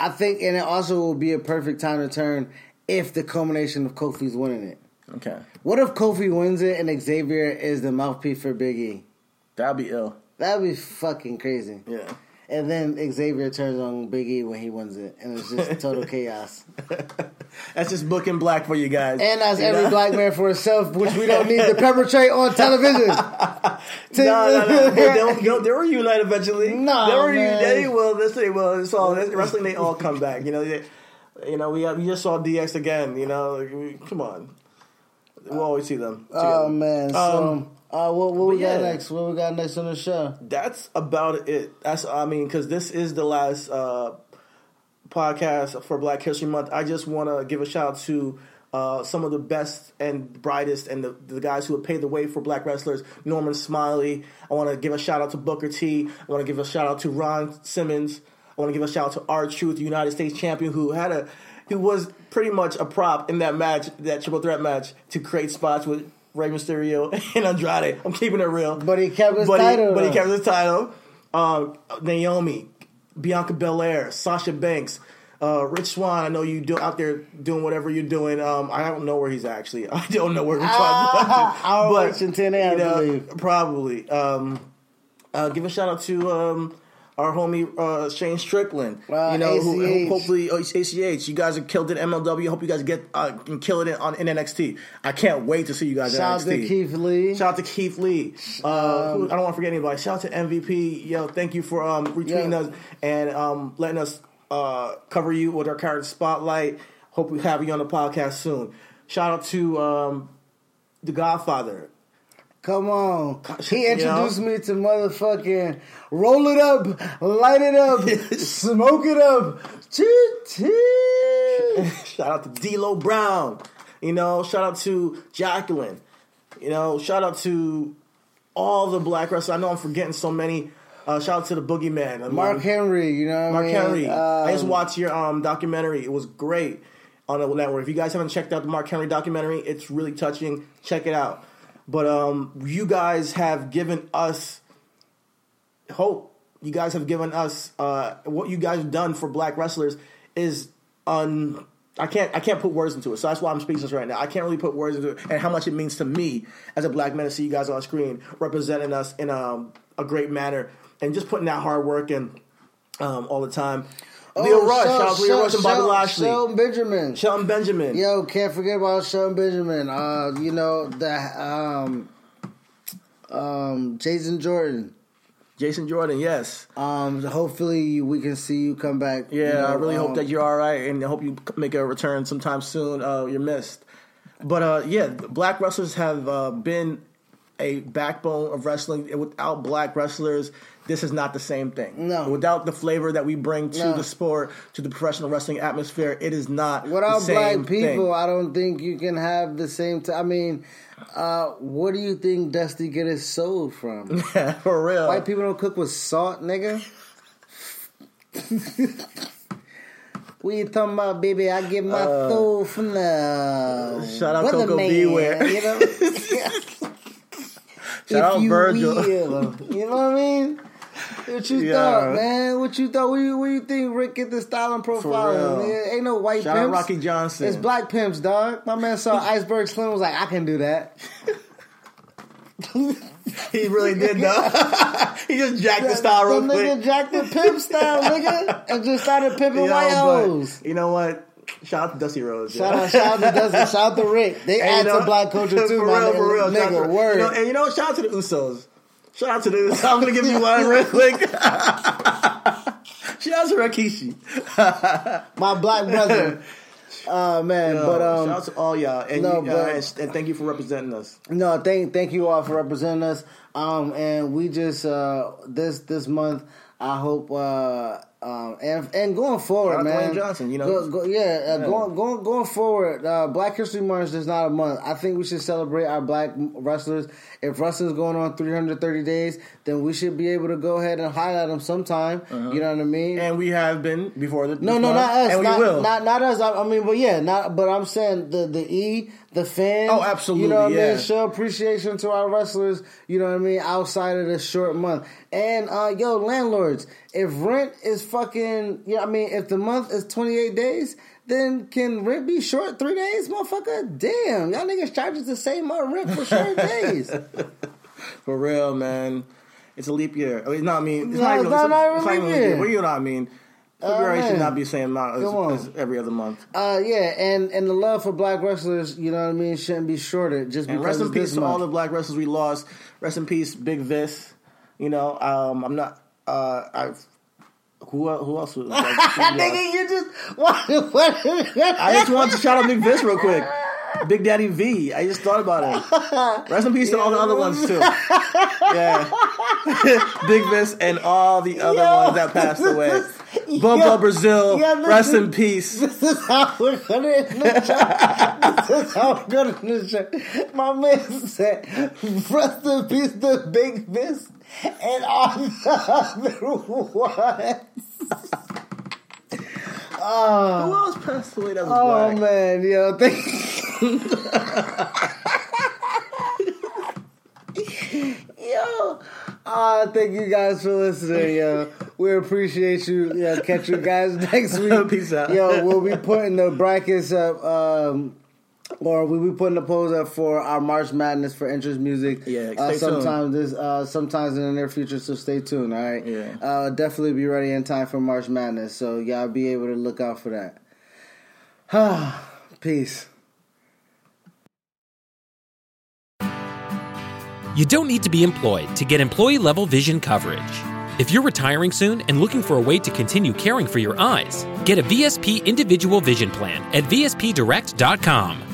I think, and it also will be a perfect time to turn if the culmination of Kofi's winning it. Okay, What if Kofi wins it and Xavier is the mouthpiece for Big E? that'd be ill. That'd be fucking crazy. Yeah. And then Xavier turns on Big E when he wins it, and it's just total *laughs* chaos. That's just booking black for you guys. And that's You every know? black man for himself, which we don't need to perpetrate on *laughs* television. *laughs* No, no, no. They'll, they'll, they'll reunite eventually. No, they'll reunite. They will. They will. It's all wrestling. They all come back. You know. They, you know. We we just saw DX again. You know. like, we, come on. We'll always see them. Oh together. man! So, Um, uh, what, what we but got next? What we got next on the show? that's about it. That's I mean, because this is the last uh, podcast for Black History Month. I just want to give a shout out to uh, some of the best and brightest and the, the guys who have paved the way for black wrestlers. Norman Smiley. I want to give a shout out to Booker T. I want to give a shout out to Ron Simmons. I want to give a shout out to R Truth, United States champion, who had a who was pretty much a prop in that match, that triple threat match, to create spots with Rey Mysterio *laughs* and Andrade. I'm keeping it real. But he kept his But he- title. but he kept his title. Um, Naomi, Bianca Belair, Sasha Banks, uh, Rich Swann. I know you do out there doing whatever you're doing. Um, I don't know where he's actually. *laughs* I don't know where he's Ah, trying to ROH in TNA, I believe. probably. Um, uh, give a shout out to um, our homie uh, Shane Strickland. Uh, you know, who, who hopefully oh, ACH. You guys have killed it. MLW. Hope you guys get uh, can kill it on in NXT. I can't wait to see you guys. Shout out to Keith Lee. Shout out to Keith Lee. Uh, who- I don't want to forget anybody. Shout out to MVP. Yo, thank you for um, retweeting Yeah. us and um, letting us uh, cover you with our current spotlight. Hope we have you on the podcast soon. Shout out to um, the Godfather. Come on. He You introduced know? me to motherfucking roll it up, light it up, *laughs* smoke it up. *laughs* Shout out to D'Lo Brown. You know, shout out to Jacqueline. You know, shout out to all the black wrestlers. I know I'm forgetting so many. Uh, shout out to the Boogeyman. I Mark Henry, you know Mark I mean? Henry. I just Um, watched your um, documentary. It was great on the network. If you guys haven't checked out the Mark Henry documentary, it's really touching. Check it out. But um, you guys have given us hope. You guys have given us uh, what you guys have done for black wrestlers is un. I can't I can't put words into it. So that's why I'm speechless right now. I can't really put words into it and how much it means to me as a black man to see you guys on screen representing us in um, a great manner and just putting that hard work in um, all the time. Lio oh, Rush, Shel- shout out to Lio Shel- Rush and Bobby Shel- Lashley, Shelton Benjamin. Shelton Benjamin. Yo, can't forget about Shelton Benjamin. Uh, you know the um, um, Jason Jordan. Jason Jordan, yes. Um, hopefully we can see you come back. Yeah, you know, I really um, hope that you're all right, and I hope you make a return sometime soon. Uh, you're missed. But uh, yeah, black wrestlers have uh, been a backbone of wrestling. Without black wrestlers, this is not the same thing. No. Without the flavor that we bring to No. the sport, to the professional wrestling atmosphere, it is not Without the same black people, thing. I don't think you can have the same. T- I mean, uh, what do you think Dusty get his soul from? *laughs* For real. White people don't cook with salt, nigga. *laughs* what you talking about, baby? I get my soul from the Uh, Shout out Koko man, B. Ware. You know, *laughs* Shout out if you Virgil. will. You know what I mean? What you Yeah. thought, man? What you thought? What you, what you think Ric get the style and profile? Man, Ain't no white pimp. Shout out pimps. Rocky Johnson. It's black pimps, dog. My man saw *laughs* Iceberg Slim was like, I can do that. He really did though. *laughs* he just jacked the style real the nigga jacked the pimp style, *laughs* nigga, and just started pimping Yo, white hoes. You know what? Shout out to Dusty Rhodes. Shout out, shout out to Dustin, shout out to Rick. They And add you know- to black culture too, for my real, nigga. for real. Nigga, to- word. You know, and you know, what? shout out to the Usos. Shout out to Usos. *laughs* I'm gonna give you one real quick. shout out to Rikishi, *laughs* my black brother. *laughs* Oh man, but um, shout out to all y'all, and, no, you, but- uh, and thank you for representing us. No, thank thank you all for representing us. Um, and we just uh this this month, I hope uh um and and going forward, man. Dwayne Johnson, you know. Go, go, yeah, uh, going going going forward. Uh, Black History Month is not a month. I think we should celebrate our black wrestlers. If wrestling's going on 330 days, then we should be able to go ahead and highlight them sometime. You know what I mean? Uh-huh. And we have been before the No, no, month, not us. and we not, will. Not, not us. I, I mean, but yeah, not. But I'm saying the the E, the fans. Oh, absolutely, You know what I mean? Show appreciation to our wrestlers. You know what I mean? Outside of this short month, and uh, yo, landlords, if rent is fucking, yeah, I mean, if the month is 28 days. Then can rent be short three days, motherfucker? Damn, y'all niggas charge us the same amount of rent for short days. *laughs* For real, man. It's a leap year. I mean, no, I mean, it's No, not it's even, not- it's not it's not even even leap a leap year. But you know what I mean. February man. should not be same amount as, as every other month. Uh, yeah, and and the love for black wrestlers, you know what I mean, shouldn't be shorter just And rest in peace to all the black wrestlers we lost. Rest in peace, Big Vis. You know, um, I'm not. Uh, I've who uh, who else was? *laughs* Like? Nigga, you just what? what I just wanted to shout out Big Vis real quick. Big Daddy V. I just thought about it. Rest in peace to all the other ones too. Yeah, *laughs* Big Vis and all the other Yo, ones that passed away. is- Brazil. this rest in peace. This is how we're gonna end the show. This is how we're gonna end the show. My man said, "Rest in peace, the big miss and all the other ones." Oh, Who else passed away that was oh black? man, yo, thank yo. Ah, thank you guys for listening, yo. We appreciate you. Yo, catch you guys *laughs* next *laughs* week. Peace out. Yo, we'll be putting the brackets up, um, or we'll be putting a polls up for our March Madness for interest music. Yeah, uh, stay tuned. sometimes this, uh, sometimes in the near future. So stay tuned. All right. Yeah. Uh, definitely be ready in time for March Madness. So y'all be able to look out for that. *sighs* Peace. You don't need to be employed to get employee level vision coverage. If you're retiring soon and looking for a way to continue caring for your eyes, get a VSP individual vision plan at VSPDirect.com.